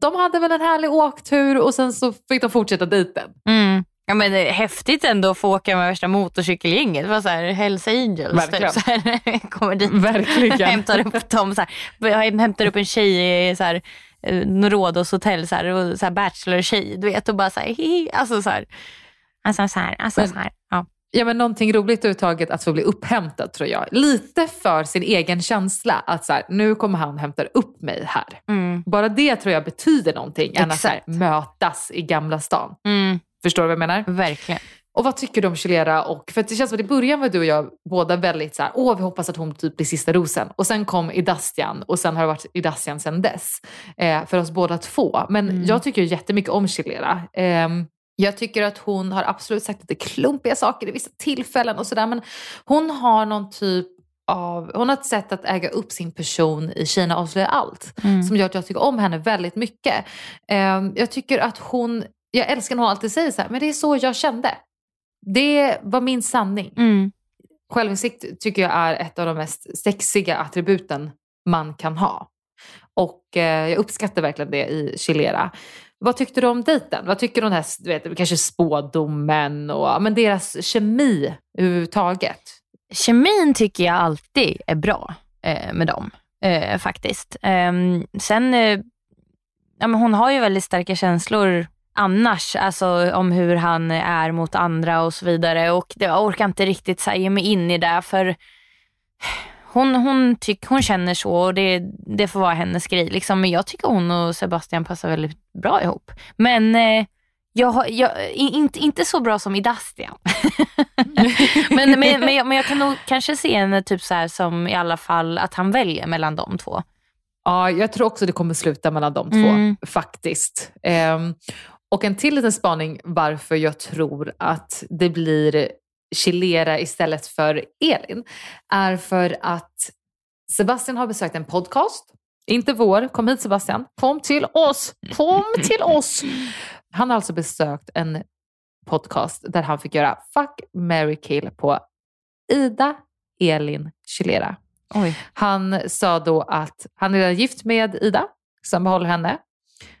de hade väl en härlig åktur och sen så fick de fortsätta dejten. Mm. Ja, men det är häftigt ändå att få åka med värsta motorcykelgänget. Det var så här Hells Angels. Verkligen. Typ, så här, kommer dit Verkligen. hämtar upp dem. Så här, hämtar upp en tjej i så här, eh, Rhodos hotell så här, och så här bachelor-tjej. Du vet och bara så här, hihi. Alltså så här. Alltså så här. Alltså, Men- så här. Ja. Ja, men någonting roligt överhuvudtaget att få bli upphämtad tror jag. Lite för sin egen känsla. Att så här, nu kommer han hämta upp mig här. Mm. Bara det tror jag betyder någonting än att så här, Exakt. mötas i Gamla stan. Mm. Förstår du vad jag menar? Verkligen. Och vad tycker du om Chilera? Och, för det känns som att i början var du och jag båda väldigt så här, åh vi hoppas att hon typ blir sista rosen. Och sen kom Idastian och sen har det varit Idastian sen dess. Eh, för oss båda två. Men Mm. jag tycker jättemycket om Chilera. Ehm, jag tycker att hon har absolut sagt lite klumpiga saker i vissa tillfällen och sådär. Men hon har någon typ av, hon har ett sätt att äga upp sin person i Kina avslöjar allt. Mm. Som gör att jag tycker om henne väldigt mycket. Ehm, jag tycker att hon, jag älskar när hon alltid säger så här, men det är så jag kände. Det var min sanning. Mm. Självinsikt tycker jag är ett av de mest sexiga attributen man kan ha. Och eh, jag uppskattar verkligen det i Chilera. Vad tyckte du om dejten? Vad tycker du om den här, du vet, kanske spådomen och men deras kemi överhuvudtaget? Kemin tycker jag alltid är bra eh, med dem eh, faktiskt. Ehm, sen, eh, ja, men hon har ju väldigt starka känslor annars, alltså om hur han är mot andra och så vidare. Och det, jag orkar inte riktigt så här, ge mig in i det för hon, hon, tyck, hon känner så och det, det får vara hennes grej. Liksom. Men jag tycker hon och Sebastian passar väldigt bra ihop. Men eh, jag, jag, i- inte, inte så bra som Idastian. men, men, men, jag, men jag kan nog kanske se henne typ så här som i alla fall att han väljer mellan de två. Ja, jag tror också det kommer sluta mellan de två, Mm. faktiskt. Ehm, och en till liten spaning varför jag tror att det blir Chilera istället för Elin är för att Sebastian har besökt en podcast. Inte vår, kom hit Sebastian. Kom till oss, kom till oss. Han har alltså besökt en podcast där han fick göra Fuck, marry, kill på Ida, Elin, Chilera. Oj. Han sa då att han är gift med Ida, så han behåller henne.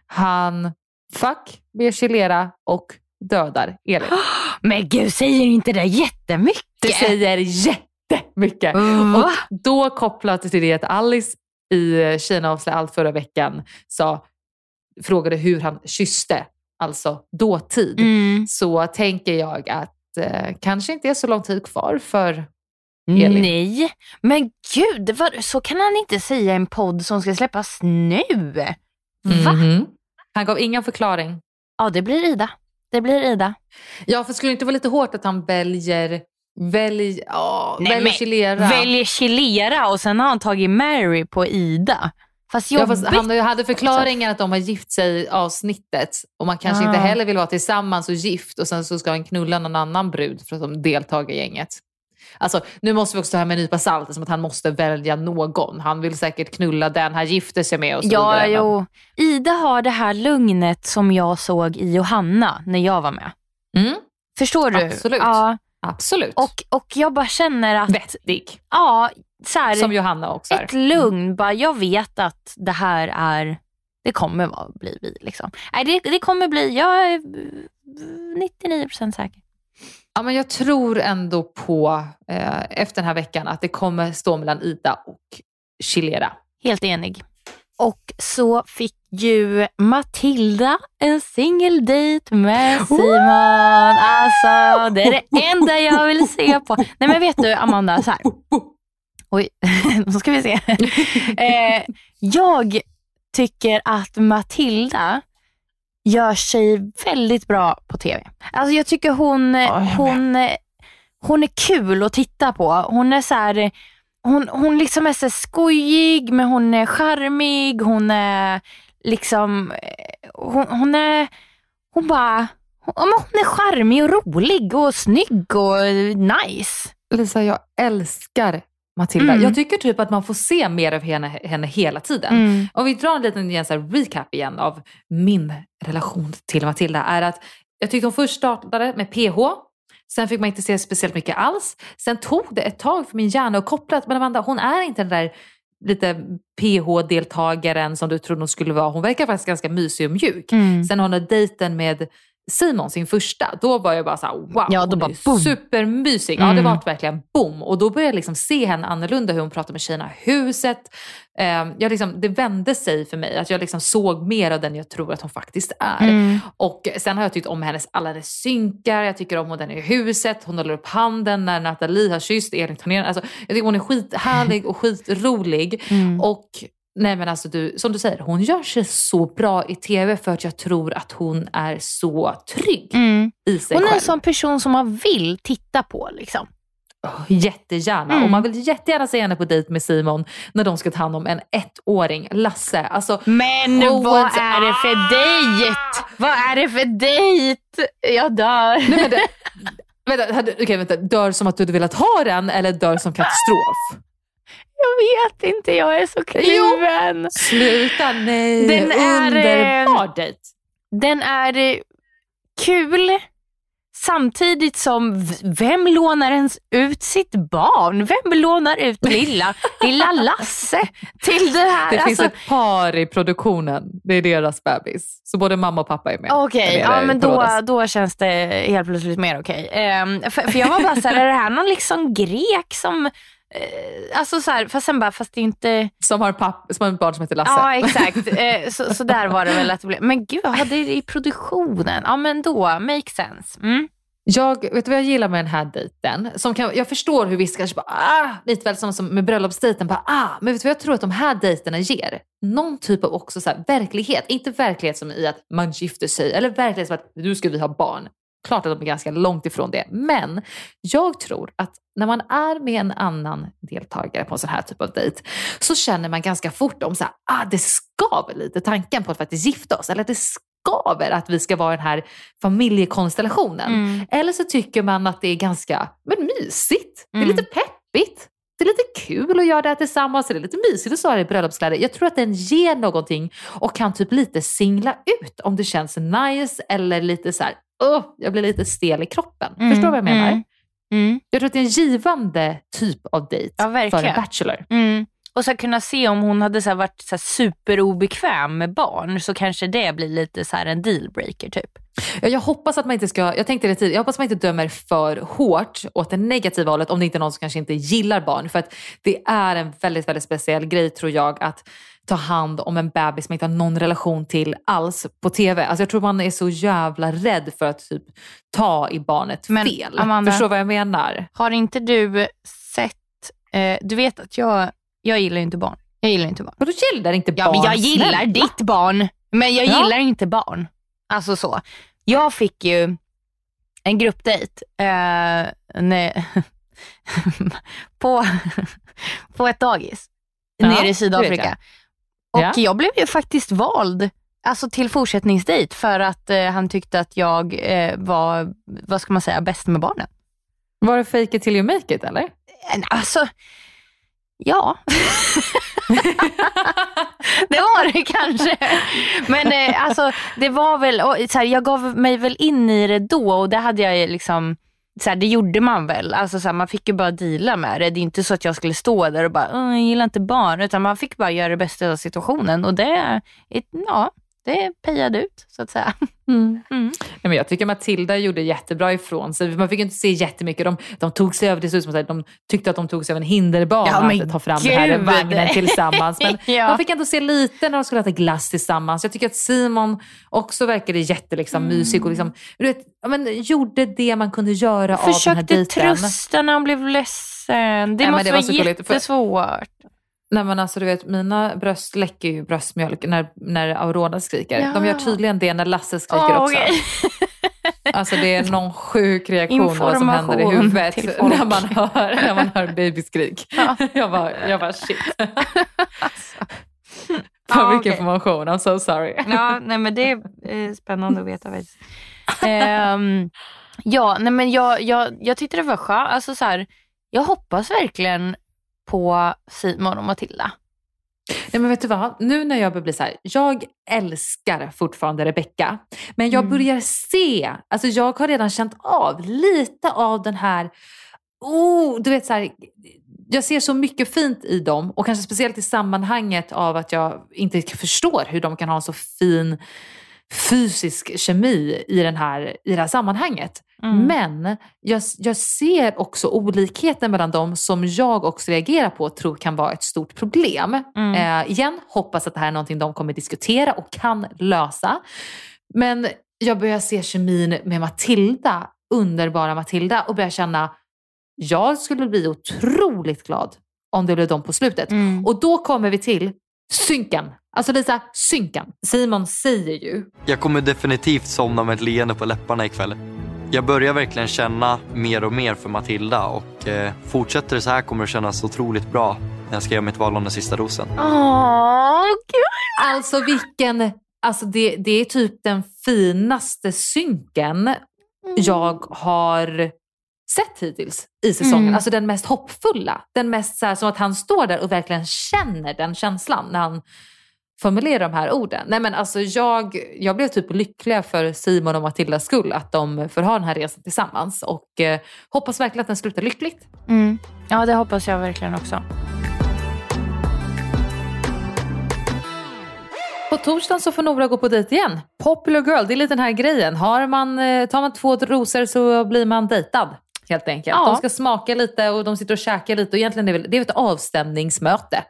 Han fuck med Chilera och dödar Elin. Men gud, säger inte det jättemycket? Det säger jättemycket. Va? Och då kopplat till det att Alice i Kina avslöjar allt förra veckan sa, frågade hur han kysste, alltså dåtid. Mm. Så tänker jag att eh, kanske inte är så lång tid kvar för Elin. Nej, men gud, vad, så kan han inte säga i en podd som ska släppas nu. Va? Mhm. Han gav ingen förklaring. Ja, det blir Ida. Det blir Ida. Ja, för skulle det inte vara lite hårt att han väljer, välj, ja, Nej, väljer men Chilera? Väljer Chilera och sen har han tagit Mary på Ida. Fast Ja, jobbigt. fast han hade förklaringen att de har gift sig i avsnittet och man kanske Ah. inte heller vill vara tillsammans och gift och sen så ska han knulla någon annan brud för att de deltar i gänget. Alltså, nu måste vi också ta här med en nypa salt, som att han måste välja någon. Han vill säkert knulla den han gifter sig med och så Ja, vidare. jo. Ida har det här lugnet som jag såg i Johanna när jag var med. Mm, Förstår du? Absolut. Ja, absolut. och, och jag bara känner att, vettig. ja, så här, Som Johanna också är. ett lugn. Bara, jag vet att det här är, det kommer vara, bli vi. Liksom. Nej, det, det kommer bli, jag är eh, 99% säker. Ja, men jag tror ändå på, eh, efter den här veckan, att det kommer stå mellan Ida och Chilera. Helt enig. Och så fick ju Matilda en singeldejt med Simon. Alltså, det är det enda jag vill se på. Nej men vet du Amanda, så här. Oj, då ska vi se. Eh, jag tycker att Matilda gör sig väldigt bra på tv. Alltså jag tycker hon, jag med. hon, hon är kul att titta på. Hon är så här, hon, hon liksom är så skojig men hon är charmig. Hon är liksom, eh, hon, hon är, hon bara, hon, ja, hon är charmig och rolig och snygg och nice. Lisa, jag älskar Matilda. Mm. Jag tycker typ att man får se mer av henne, henne hela tiden. Mm. Om vi drar en liten igen, så recap igen av min relation till Matilda är att jag tyckte hon först startade med PH. Sen fick man inte se speciellt mycket alls. Sen tog det ett tag för min hjärna att koppla att men Amanda, hon är inte den där lite PH-deltagaren som du trodde hon skulle vara. Hon verkar faktiskt ganska mysig och mjuk. Mm. Sen hon har dejten med Simon, sin första, då var jag bara så här, wow, Ja, då hon bara är boom. supermysig. Ja, det Mm. var verkligen boom. Och då började jag liksom se henne annorlunda, hur hon pratade med tjejerna i huset. Eh, jag liksom, det vände sig för mig, att jag liksom såg mer av den jag tror att hon faktiskt är. Mm. Och sen har jag tyckt om hennes alla hennes synkar, jag tycker om den i huset, hon håller upp handen när Nathalie har kysst Elin Tornén. Alltså, jag tycker hon är skithärlig och skitrolig. Mm. Och nej men alltså du, som du säger, hon gör sig så bra i TV för att jag tror att hon är så trygg Mm. i sig Hon är en själv. sån person som man vill titta på. Liksom. Jättegärna. Mm. Och man vill jättegärna se henne på dejt med Simon när de ska ta hand om en ettåring, Lasse. Alltså, Men Owens- vad är det för dejt? Vad är det för dejt? Jag dör. nej men det, vänta, okej, vänta, dör som att du hade velat ha den eller dör som katastrof? Jag vet inte, jag är så kluven. Sluta, nej. Den är, Underbar dejt. Den är kul samtidigt som vem lånar ens ut sitt barn? Vem lånar ut lilla, lilla Lasse till det här? Det finns Alltså, ett par i produktionen. Det är deras bebis. Så både mamma och pappa är med. Okej, nere ja, men då, då känns det helt plötsligt mer okej. Ehm, för, för jag var bara såhär, är det här någon liksom grek som... eh, alltså så här, fast sen bara, fast det är inte... Som har, papp, som har ett barn som heter Lasse. Ja exakt, eh, så, så där var det väl att det blev. Men gud, ja, det är i produktionen. Ja men då, make sense. Mm. Jag, vet du vad jag gillar med den här dejten? Som kan, jag förstår hur vissa kanske bara, ah, lite väl som, som med bröllopsdejten, bara, ah, men vet du vad jag tror att de här dejterna ger? Någon typ av också så här, verklighet. Inte verklighet som i att man gifter sig, eller verklighet som att nu ska vi ha barn. Klart att de är ganska långt ifrån det, men jag tror att när man är med en annan deltagare på en sån här typ av dejt så känner man ganska fort om så här, ah, det skaver lite tanken på att faktiskt gifta oss, eller att det skaver att vi ska vara den här familjekonstellationen. Mm. Eller så tycker man att det är ganska men, mysigt. Det är Mm. lite peppigt. Det är lite kul att göra det här tillsammans. Det är lite mysigt att stå här i bröllopskläder. Jag tror att den ger någonting och kan typ lite singla ut om det känns nice eller lite så här, "Åh, jag blir lite stel i kroppen. Mm, Förstår du vad jag menar? mm, Mm. Jag tror att det är en givande typ av dejt Ja, för en bachelor. Mm. Och så kunna se om hon hade så varit så superobekväm med barn så kanske det blir lite så här en dealbreaker typ. Ja, jag hoppas att man inte ska, jag tänkte det tidigare, jag hoppas att man inte dömer för hårt åt det negativa hållet om det inte är någon som kanske inte gillar barn. För att det är en väldigt, väldigt speciell grej tror jag att ta hand om en bebis man inte har någon relation till alls på TV. Alltså jag tror man är så jävla rädd för att typ ta i barnet Men, fel. Amanda- Förstår vad jag menar? Har inte du sett, eh, du vet att jag, jag gillar inte barn. Jag gillar inte barn. Och du gillar inte barn? Ja, men jag gillar snälla. ditt barn, men jag Ja. gillar inte barn. Alltså så. Jag fick ju en gruppdejt eh, nej, på, på ett dagis Ja, nere i Sydafrika. jag. Och Ja. jag blev ju faktiskt vald alltså till fortsättningsdejt för att eh, han tyckte att jag eh, var, vad ska man säga, bäst med barnen. Var det fake it till you make it eller? Eh, Alltså, ja. det var det kanske. Men eh, alltså, det var väl, och, så här, jag gav mig väl in i det då och det hade jag liksom så här, det gjorde man väl. Alltså, så här, man fick ju bara deala med det. Det är inte så att jag skulle stå där och bara, "Åh, jag gillar inte barn. Utan man fick bara göra det bästa av situationen. Och det, ja, det pejade ut så att säga. Mm. Nej, men jag tycker Matilda gjorde jättebra ifrån sig. Man fick inte se jättemycket. De, de tog sig över, det såg ut som att de tyckte att de tog sig över en hinderbana Ja, att ta fram den här gud. vagnen tillsammans. Men Ja. man fick ändå se lite när de skulle äta glass tillsammans. Jag tycker att Simon också verkade jätte liksom, Mm. och liksom, du vet, ja, men, gjorde det man kunde göra av den här Försökte dejten. trösta när han blev ledsen. Det men måste det var vara så gulligt, för- jättesvårt. Nej men alltså du vet, mina bröst läcker ju bröstmjölk när, när Aurora skriker. Ja. De gör tydligen det när Lasse skriker Åh, också. okej. Alltså det är någon sjuk reaktion vad som händer i huvudet när man hör, när man hör babyskrik. Ja. Jag bara, jag bara shit. Alltså. För mycket okej. information, I'm so sorry. Ja, nej men det är eh, spännande att veta faktiskt. Ehm, ja, nej men jag, jag, jag tyckte det var skönt. Alltså så här, jag hoppas verkligen på Simon och Matilda. Nej men vet du vad, nu när jag börjar bli så här, jag älskar fortfarande Rebecca. Men jag Mm. börjar se, alltså jag har redan känt av lite av den här, oh, du vet så här, jag ser så mycket fint i dem och kanske speciellt i sammanhanget av att jag inte förstår hur de kan ha en så fin fysisk kemi i, den här, i det här sammanhanget. Mm. Men jag, jag ser också olikheten mellan dem som jag också reagerar på och tror kan vara ett stort problem. Mm. Eh, igen, hoppas att det här är någonting de kommer diskutera och kan lösa. Men jag börjar se kemin med Matilda, underbara Matilda och börjar känna jag skulle bli otroligt glad om det blev de på slutet. Mm. Och då kommer vi till synken. Alltså Lisa, synken. Simon säger ju Jag kommer definitivt somna med ett leende på läpparna ikväll. Jag börjar verkligen känna mer och mer för Matilda och eh, fortsätter det så här kommer det kännas otroligt bra när jag ska göra mitt val om den sista rosen. Åh, gud. Alltså vilken, alltså det, det är typ den finaste synken jag har sett hittills i säsongen. Mm. Alltså den mest hoppfulla. Den mest så här, som att han står där och verkligen känner den känslan när han formulerar de här orden. Nej men alltså jag, jag blev typ lycklig för Simon och Matildas skull att de får ha den här resan tillsammans och eh, hoppas verkligen att den slutar lyckligt. Mm. Ja, det hoppas jag verkligen också. På torsdagen så får Nora gå på dejt igen. Popular girl, det är lite den här grejen. Har man, eh, tar man två rosor så blir man dejtad. Helt enkelt. Ja. De ska smaka lite och de sitter och käkar lite och egentligen är det, väl, det är ett avstämningsmöte.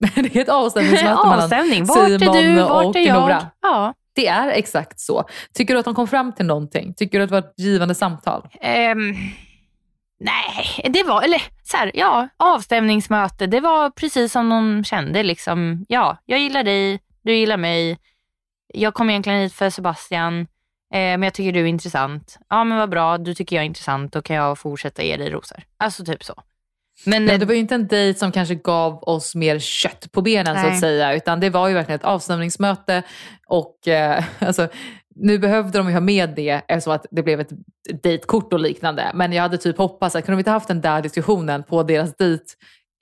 det är ett avstämningsmöte Avstämning. mellan Vart är Simon du? och Vart är jag? Nora. Ja. Det är exakt så. Tycker du att de kom fram till någonting? Tycker du att det var ett givande samtal? Ehm, nej, det var, eller så här, ja, avstämningsmöte. Det var precis som de kände liksom. Ja, jag gillar dig, du gillar mig. Jag kom egentligen hit för Sebastian, eh, men jag tycker du är intressant. Ja, men vad bra, du tycker jag är intressant, då kan jag fortsätta ge dig rosor. Alltså typ så. Men Nej, det var ju inte en dejt som kanske gav oss mer kött på benen så Nej. att säga, utan det var ju verkligen ett avstämningsmöte och eh, alltså, nu behövde de ju ha med det eftersom att det blev ett dejtkort och liknande. Men jag hade typ hoppats att kunde vi inte haft den där diskussionen på deras dejt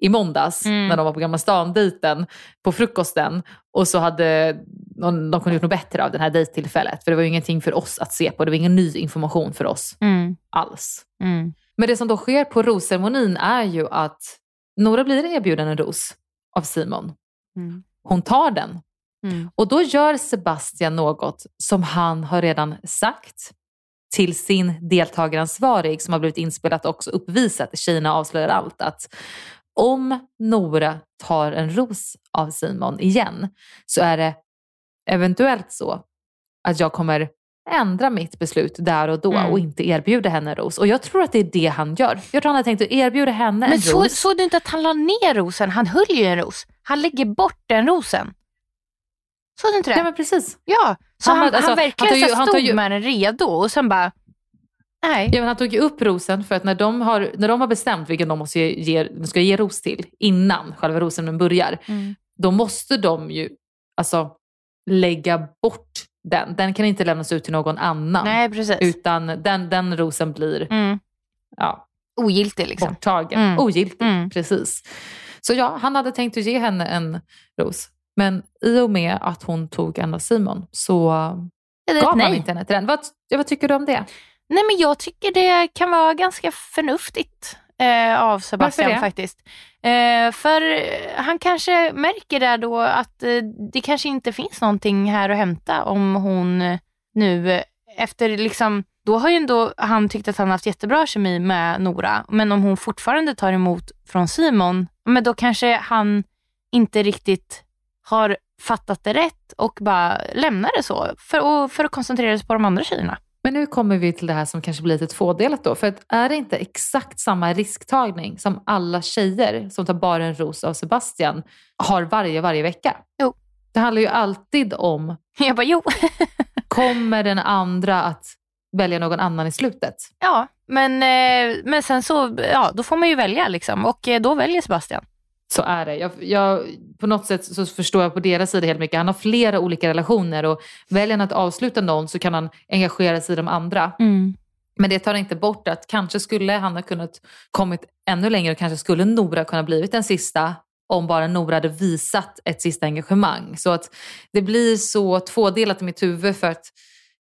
i måndags Mm. när de var på Gamla stan-dejten på frukosten och så hade de, de kunde gjort något bättre av det här dejttillfället. För det var ju ingenting för oss att se på, det var ingen ny information för oss mm, alls. mm. Men det som då sker på rosceremonin är ju att Nora blir erbjuden en ros av Simon. Mm. Hon tar den. Mm. Och då gör Sebastian något som han har redan sagt till sin deltagaransvarig som har blivit inspelat och också uppvisat Tjejerna avslöjar allt. Att om Nora tar en ros av Simon igen så är det eventuellt så att jag kommer ändra mitt beslut där och då Mm. och inte erbjuda henne en ros. Och jag tror att det är det han gör. Jag tror han har tänkt att erbjuda henne Men en så, ros. såg du inte att han la ner rosen? Han höll ju en ros. Han lägger bort den rosen. Såg du inte det? Ja men precis. Ja, så Han han, han, alltså, han verkligen tar ju- han tar stod ju- med den redo och sen bara, nej. Ja, men han tog ju upp rosen för att när de har, när de har bestämt vilken de måste ge, de ska ge ros till innan själva rosen börjar, Mm. då måste de ju alltså, lägga bort den. Den kan inte lämnas ut till någon annan. Nej, precis. Utan den, den rosen blir Mm. ja, Ogiltig liksom. borttagen. Mm. Ogiltig, Mm. precis. Så ja, han hade tänkt att ge henne en ros. Men i och med att hon tog av Simon så gav han inte henne till den. Vad, vad tycker du om det? Nej men jag tycker det kan vara ganska förnuftigt eh, av Sebastian faktiskt. Eh, för han kanske märker där då att eh, det kanske inte finns någonting här att hämta om hon nu efter liksom, då har ju ändå han tyckt att han haft jättebra kemi med Nora, men om hon fortfarande tar emot från Simon, men då kanske han inte riktigt har fattat det rätt och bara lämnar det så för, och, för att koncentrera sig på de andra tjejerna. Men nu kommer vi till det här som kanske blir lite tvådelat då. För att är det inte exakt samma risktagning som alla tjejer som tar bara en ros av Sebastian har varje, varje vecka? Jo. Det handlar ju alltid om, Jag bara, jo. kommer den andra att välja någon annan i slutet? Ja, men, eh, men sen så, ja, då får man ju välja liksom och eh, då väljer Sebastian. Så är det. Jag, jag, på något sätt så förstår jag på deras sida helt mycket. Han har flera olika relationer och väljer han att avsluta någon så kan han engagera sig i de andra. Men det tar inte bort att kanske skulle han ha kunnat kommit ännu längre och kanske skulle Nora kunna blivit den sista om bara Nora hade visat ett sista engagemang. Så att det blir så tvådelat i mitt huvud för att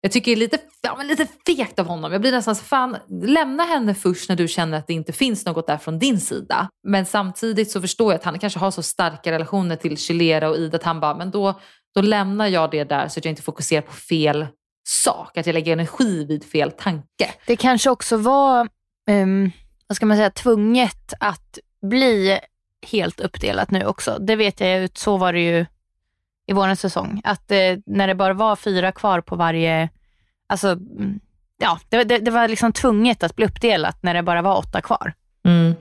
jag tycker det är lite, ja, men lite fegt av honom. Jag blir nästan så fan, lämna henne först när du känner att det inte finns något där från din sida. Men samtidigt så förstår jag att han kanske har så starka relationer till Chilera och Ida att han bara, men då, då lämnar jag det där så att jag inte fokuserar på fel sak. Att jag lägger energi vid fel tanke. Det kanske också var, um, vad ska man säga, tvunget att bli helt uppdelat nu också. Det vet jag ju, så var det ju i vår säsong. Att eh, när det bara var fyra kvar på varje, alltså mm, ja, det, det, det, var liksom tvunget att bli uppdelat när det bara var åtta kvar. Mm.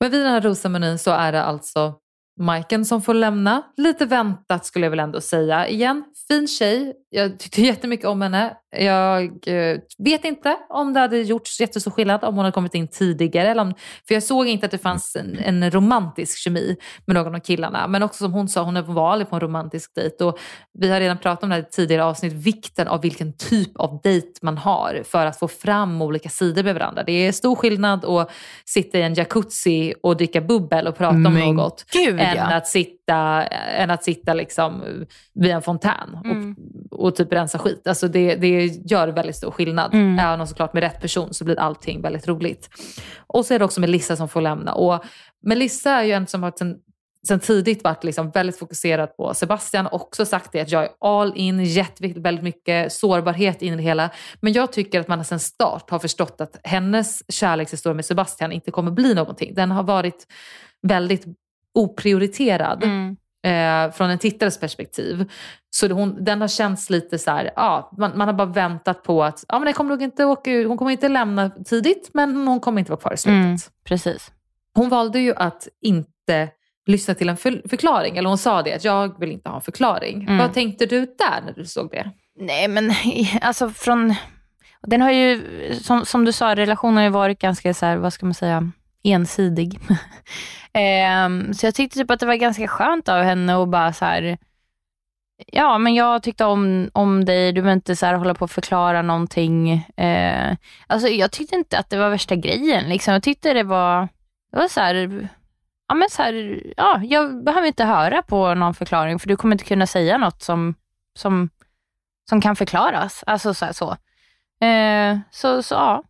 Men vid den här rosamenyn så är det alltså Majken som får lämna. Lite väntat skulle jag väl ändå säga. Igen, fin tjej. Jag tyckte jättemycket om henne. Jag eh, vet inte om det hade gjort jättestor skillnad om hon hade kommit in tidigare. Eller om, för jag såg inte att det fanns en, en, romantisk kemi med någon av killarna. Men också som hon sa, hon var aldrig på en romantisk dejt. Och vi har redan pratat om det här i tidigare avsnitt, vikten av vilken typ av dejt man har för att få fram olika sidor med varandra. Det är stor skillnad att sitta i en jacuzzi och dricka bubbel och prata om Men något. Gud, än, ja. att sitta, än att sitta liksom vid en fontän Mm. och, och typ rensa skit. Alltså det, det gör väldigt stor skillnad. Mm. Även om såklart med rätt person så blir allting väldigt roligt. Och så är det också Melissa som får lämna. Och Melissa är ju en som har sen, sen tidigt varit liksom väldigt fokuserad på Sebastian. Också sagt det att jag är all in, jätteviktigt, väldigt mycket sårbarhet in i det hela. Men jag tycker att man sen start har förstått att hennes kärlekshistoria med Sebastian inte kommer bli någonting. Den har varit väldigt oprioriterad Mm. eh, från en tittares perspektiv. Så hon, den har känts lite så här, ja, man, man har bara väntat på att ja, men det kommer nog inte åka ut, hon kommer inte lämna tidigt men hon kommer inte vara kvar i slutet. Mm. Precis. Hon valde ju att inte lyssna till en för, förklaring, eller hon sa det att jag vill inte ha en förklaring. Mm. Vad tänkte du där när du såg det? Nej men alltså från, den har ju, som, som du sa, relationen har ju varit ganska så här, vad ska man säga, ensidig. Ehm, så jag tyckte typ att det var ganska skönt av henne att bara så här, ja men jag tyckte om, om dig, du behöver inte så här hålla på och förklara någonting. Eh, alltså jag tyckte inte att det var värsta grejen liksom. Jag tyckte det var, det var så här, ja men så här, ja jag behöver inte höra på någon förklaring för du kommer inte kunna säga något som, som som kan förklaras. Alltså så. Här, så. Eh, så, så ja.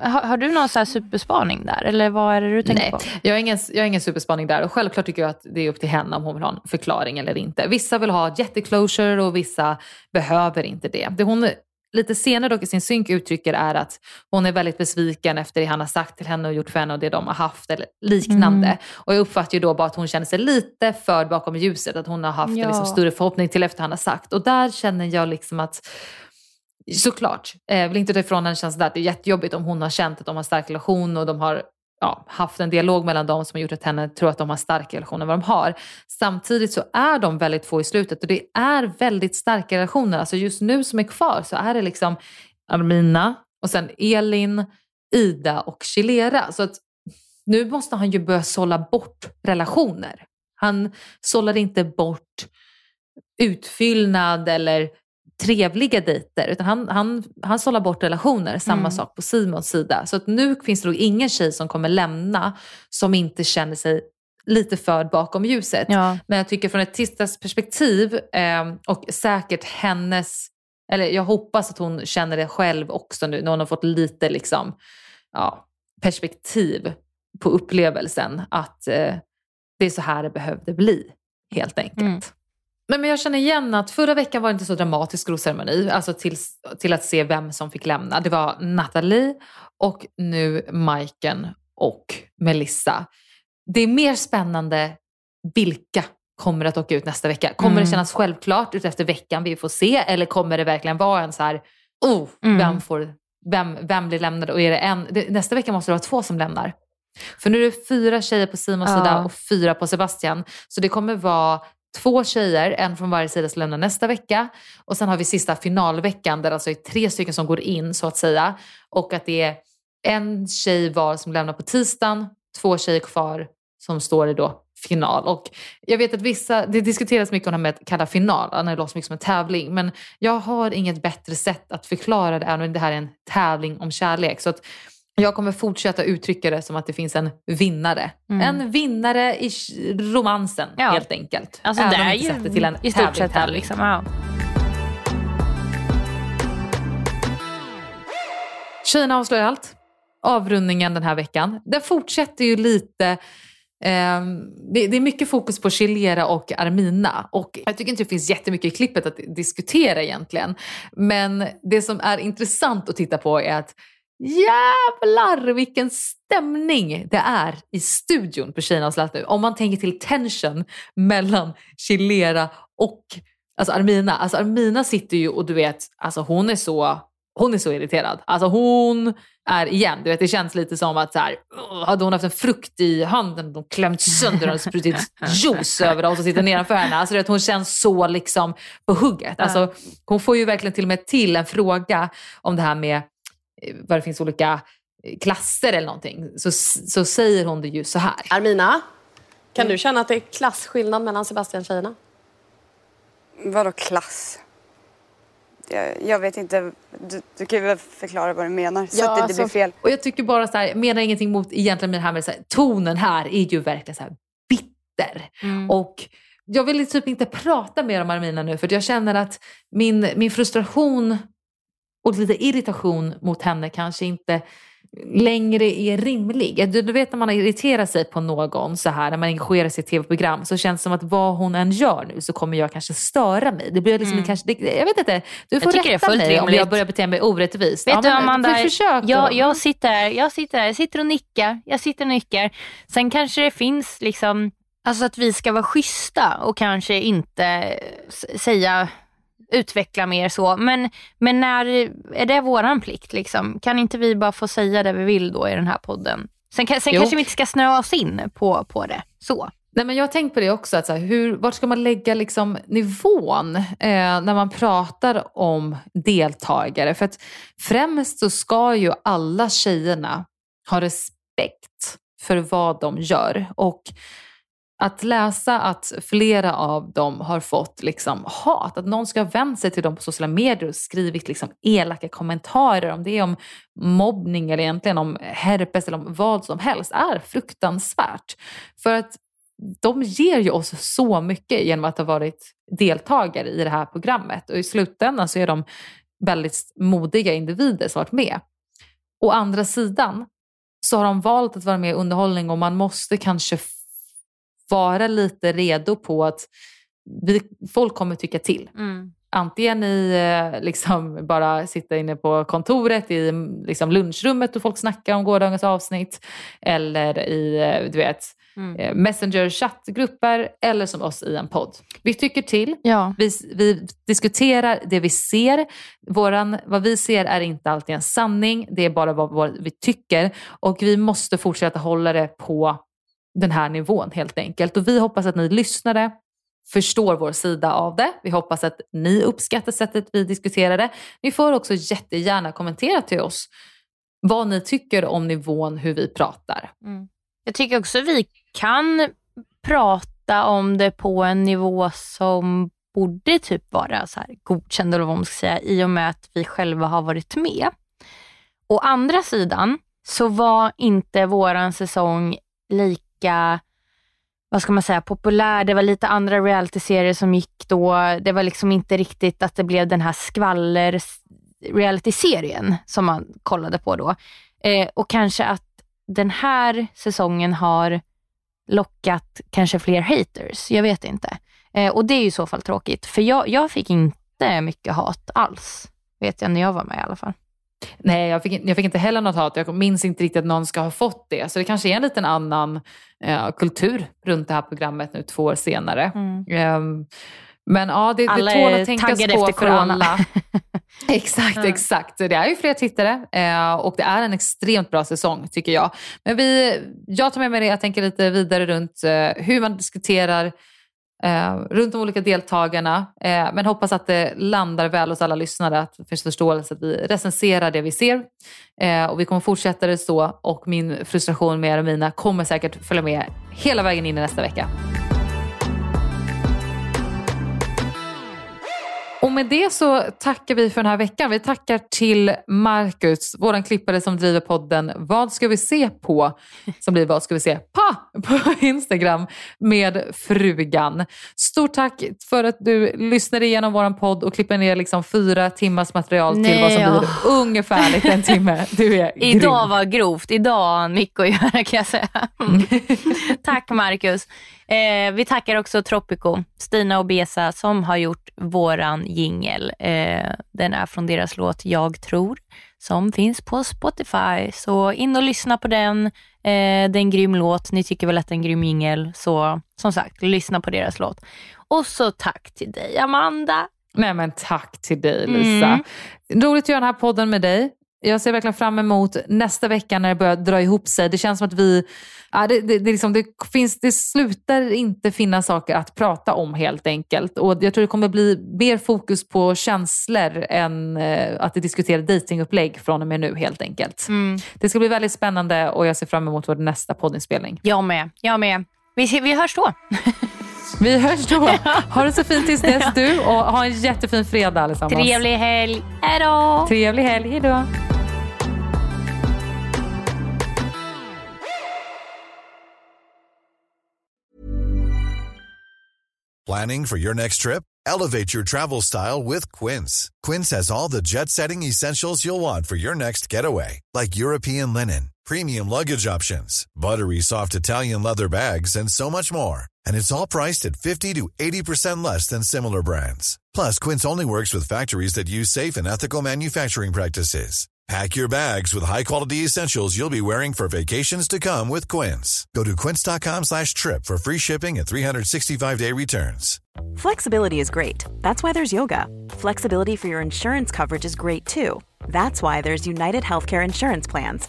Har, har du någon så här superspaning där? Eller vad är det du tänker Nej, på? jag har, ingen, jag har ingen superspaning där och självklart tycker jag att det är upp till henne om hon vill ha en förklaring eller inte. Vissa vill ha jätteclosure och vissa behöver inte det. Det hon lite senare dock i sin synk uttrycker är att hon är väldigt besviken efter det han har sagt till henne och gjort för henne och det de har haft eller liknande. Mm. Och jag uppfattar ju då bara att hon känner sig lite förd bakom ljuset, att hon har haft Ja. en liksom större förhoppning till efter han har sagt. Och där känner jag liksom att Såklart, Jag vill inte ta ifrån henne känslan att det är jättejobbigt om hon har känt att de har stark relation och de har ja, haft en dialog mellan dem som har gjort att henne tror att de har starkare relationer än vad de har. Samtidigt så är de väldigt få i slutet och det är väldigt starka relationer. Alltså just nu som är kvar så är det liksom Armina och sen Elin, Ida och Chilera. Så att nu måste han ju börja sålla bort relationer. Han sållar inte bort utfyllnad eller trevliga dejter utan han, han, han sållar bort relationer. Samma Mm. sak på Simons sida. Så att nu finns det nog ingen tjej som kommer lämna som inte känner sig lite förd bakom ljuset. Ja. Men jag tycker från ett tittarsperspektiv eh, och säkert hennes, eller jag hoppas att hon känner det själv också nu när hon har fått lite liksom, ja, perspektiv på upplevelsen att eh, det är så här det behövde bli helt enkelt. Mm. Men, men jag känner igen att förra veckan var det inte så dramatisk rosceremoni, alltså till, till att se vem som fick lämna. Det var Nathalie och nu Majken och Melissa. Det är mer spännande vilka kommer att åka ut nästa vecka. Kommer Mm. det kännas självklart utefter veckan vi får se eller kommer det verkligen vara en så här, oh, Mm. vem, får, vem, vem blir lämnad och är det en, det, nästa vecka måste det vara två som lämnar. För nu är det fyra tjejer på Simons Ja. sida och fyra på Sebastian. Så det kommer vara två tjejer, en från varje sida som lämnar nästa vecka. Och sen har vi sista finalveckan där det alltså är tre stycken som går in så att säga. Och att det är en tjej var som lämnar på tisdagen, två tjejer kvar som står i då final. Och jag vet att vissa, det diskuteras mycket om det här med att kalla final, när det låter så mycket som en tävling. Men jag har inget bättre sätt att förklara det än om det här är en tävling om kärlek. Så att jag kommer fortsätta uttrycka det som att det finns en vinnare. Mm. En vinnare i romansen Ja. helt enkelt. Alltså Även det är inte ju sätter till en i stort sett det tävling-tävling. liksom. Ja. Tjejerna avslöjar allt. Avrundningen den här veckan. Den fortsätter ju lite Um, det, det, är mycket fokus på Chilera och Armina och jag tycker inte det finns jättemycket i klippet att diskutera egentligen. Men det som är intressant att titta på är att jävlar vilken stämning det är i studion på Tjejernas lät nu. Om man tänker till tension mellan Chilera och alltså Armina. Alltså Armina sitter ju och du vet, alltså hon är så hon är så irriterad. Alltså hon är igen, du vet, det känns lite som att så här, hade hon haft en frukt i handen och klämt sönder den och sprutit juice över och så sitter nedanför henne. Alltså, vet, hon känns så liksom på hugget. Alltså, hon får ju verkligen till och med till en fråga om det här med vad det finns olika eh, klasser eller någonting. Så, så säger hon det ju så här. Armina, kan du känna att det är klasskillnad mellan Sebastian-tjejerna? Vadå klass? Jag, jag vet inte. Du, du kan ju väl förklara vad du menar så ja, att det inte blir alltså, fel. Och jag tycker bara så här, menar ingenting mot egentligen med det här med så här, tonen här är ju verkligen så här bitter. Mm. Och jag vill typ inte prata mer om Armina nu för jag känner att min, min frustration och lite irritation mot henne kanske inte längre är rimlig. Du, du vet när man irriterar sig på någon så här när man engagerar sig i tv-program så känns det som att vad hon än gör nu så kommer jag kanske störa mig. Det blir liksom mm. kanske, det, jag vet inte, du får rätta mig rimligt. om jag börjar bete mig orättvist. Vet ja, du Amanda, för, försök jag, jag, sitter, jag sitter här, jag sitter och nickar, jag sitter och nickar. Sen kanske det finns liksom, alltså att vi ska vara schyssta och kanske inte säga utveckla mer så. Men, men när är det våran plikt? Liksom? Kan inte vi bara få säga det vi vill då i den här podden? Sen, sen kanske vi inte ska snöa oss in på, på det. Så. Nej, men jag har tänkt på det också, att så här, hur, vart ska man lägga liksom nivån eh, när man pratar om deltagare? För att främst så ska ju alla tjejerna ha respekt för vad de gör. Och att läsa att flera av dem har fått liksom hat, att någon ska ha vänt sig till dem på sociala medier och skrivit liksom elaka kommentarer, om det är om mobbning eller egentligen om herpes eller om vad som helst, är fruktansvärt. För att de ger ju oss så mycket genom att ha varit deltagare i det här programmet och i slutändan så är de väldigt modiga individer som varit med. Å andra sidan så har de valt att vara med i underhållning och man måste kanske vara lite redo på att vi, folk kommer tycka till. Mm. Antingen i eh, liksom bara sitta inne på kontoret i liksom lunchrummet och folk snackar om gårdagens avsnitt. Eller i eh, du vet, mm. Eh, messenger chattgrupper eller som oss i en podd. Vi tycker till, ja. vi, vi diskuterar det vi ser. Våran, vad vi ser är inte alltid en sanning, det är bara vad, vad vi tycker. Och vi måste fortsätta hålla det på den här nivån helt enkelt. Och vi hoppas att ni lyssnare förstår vår sida av det. Vi hoppas att ni uppskattar sättet vi diskuterar det. Ni får också jättegärna kommentera till oss vad ni tycker om nivån, hur vi pratar. Mm. Jag tycker också vi kan prata om det på en nivå som borde typ vara så här godkänd eller vad man ska säga i och med att vi själva har varit med. Å andra sidan så var inte våran säsong lika lika vad ska man säga, populär. Det var lite andra realityserier som gick då. Det var liksom inte riktigt att det blev den här skvaller realityserien som man kollade på då. Eh, och kanske att den här säsongen har lockat kanske fler haters. Jag vet inte. Eh, och det är ju i så fall tråkigt. För jag, jag fick inte mycket hat alls. Vet jag när jag var med i alla fall. Nej, jag fick, jag fick inte heller något hat. Jag minns inte riktigt att någon ska ha fått det. Så det kanske är en liten annan eh, kultur runt det här programmet nu två år senare. Mm. Um, men ja, det, alla det tål att tänkas på för alla. exakt, mm. exakt. Det är ju fler tittare eh, och det är en extremt bra säsong tycker jag. Men vi, jag tar med mig det, jag tänker lite vidare runt eh, hur man diskuterar eh, runt de olika deltagarna. Eh, men hoppas att det landar väl hos alla lyssnare, att det finns förståelse att vi recenserar det vi ser. Eh, och vi kommer fortsätta det så och min frustration med Romina kommer säkert följa med hela vägen in i nästa vecka. Och med det så tackar vi för den här veckan. Vi tackar till Marcus, vår klippare som driver podden Vad ska vi se på? Som blir Vad ska vi se på? På Instagram med frugan. Stort tack för att du lyssnade igenom vår podd och klipper ner liksom fyra timmars material till Nej, vad som ja. blir ungefärligt en timme. Du är grym. Idag var grovt. Idag har han mycket att göra kan jag säga. Tack Marcus. Eh, vi tackar också Tropico, Stina och Besa som har gjort våran jingel. Eh, den är från deras låt Jag tror som finns på Spotify. Så in och lyssna på den. Eh, det är en grym låt. Ni tycker väl att det är en grym jingel. Så som sagt, lyssna på deras låt. Och så tack till dig Amanda. Nej men tack till dig Lisa. Roligt att göra den här podden med dig. Jag ser verkligen fram emot nästa vecka när det börjar dra ihop sig. Det känns som att vi, ja, det, det, det, liksom, det, finns, det slutar inte finnas saker att prata om helt enkelt. Och jag tror det kommer bli mer fokus på känslor än eh, att diskutera datingupplägg från och med nu helt enkelt. Det ska bli väldigt spännande och jag ser fram emot vår nästa poddinspelning. Jag med. Jag med. Vi, vi hörs då. Vi hörs då. Ha det så fint tills dess du och ha en jättefin fredag allesammans. Trevlig helg. Hej då. Trevlig helg. Hej då. Planning for your next trip? Elevate your travel style with Quince. Quince has all the jet setting essentials you'll want for your next getaway, like European linen, premium luggage options, buttery soft Italian leather bags, and so much more. And it's all priced at 50 to 80% less than similar brands. Plus, Quince only works with factories that use safe and ethical manufacturing practices. Pack your bags with high-quality essentials you'll be wearing for vacations to come with Quince. Go to quince.com slash trip for free shipping and 365-day returns. Flexibility is great. That's why there's yoga. Flexibility for your insurance coverage is great too. That's why there's United Healthcare Insurance Plans.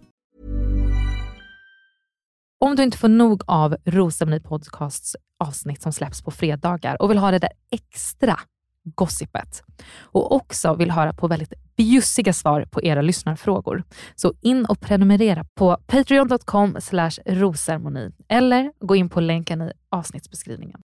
Om du inte får nog av Rosceremoni Podcasts avsnitt som släpps på fredagar och vill ha det där extra gossipet och också vill höra på väldigt bjussiga svar på era lyssnarfrågor. Så in och prenumerera på patreon.com rosermoni eller gå in på länken i avsnittsbeskrivningen.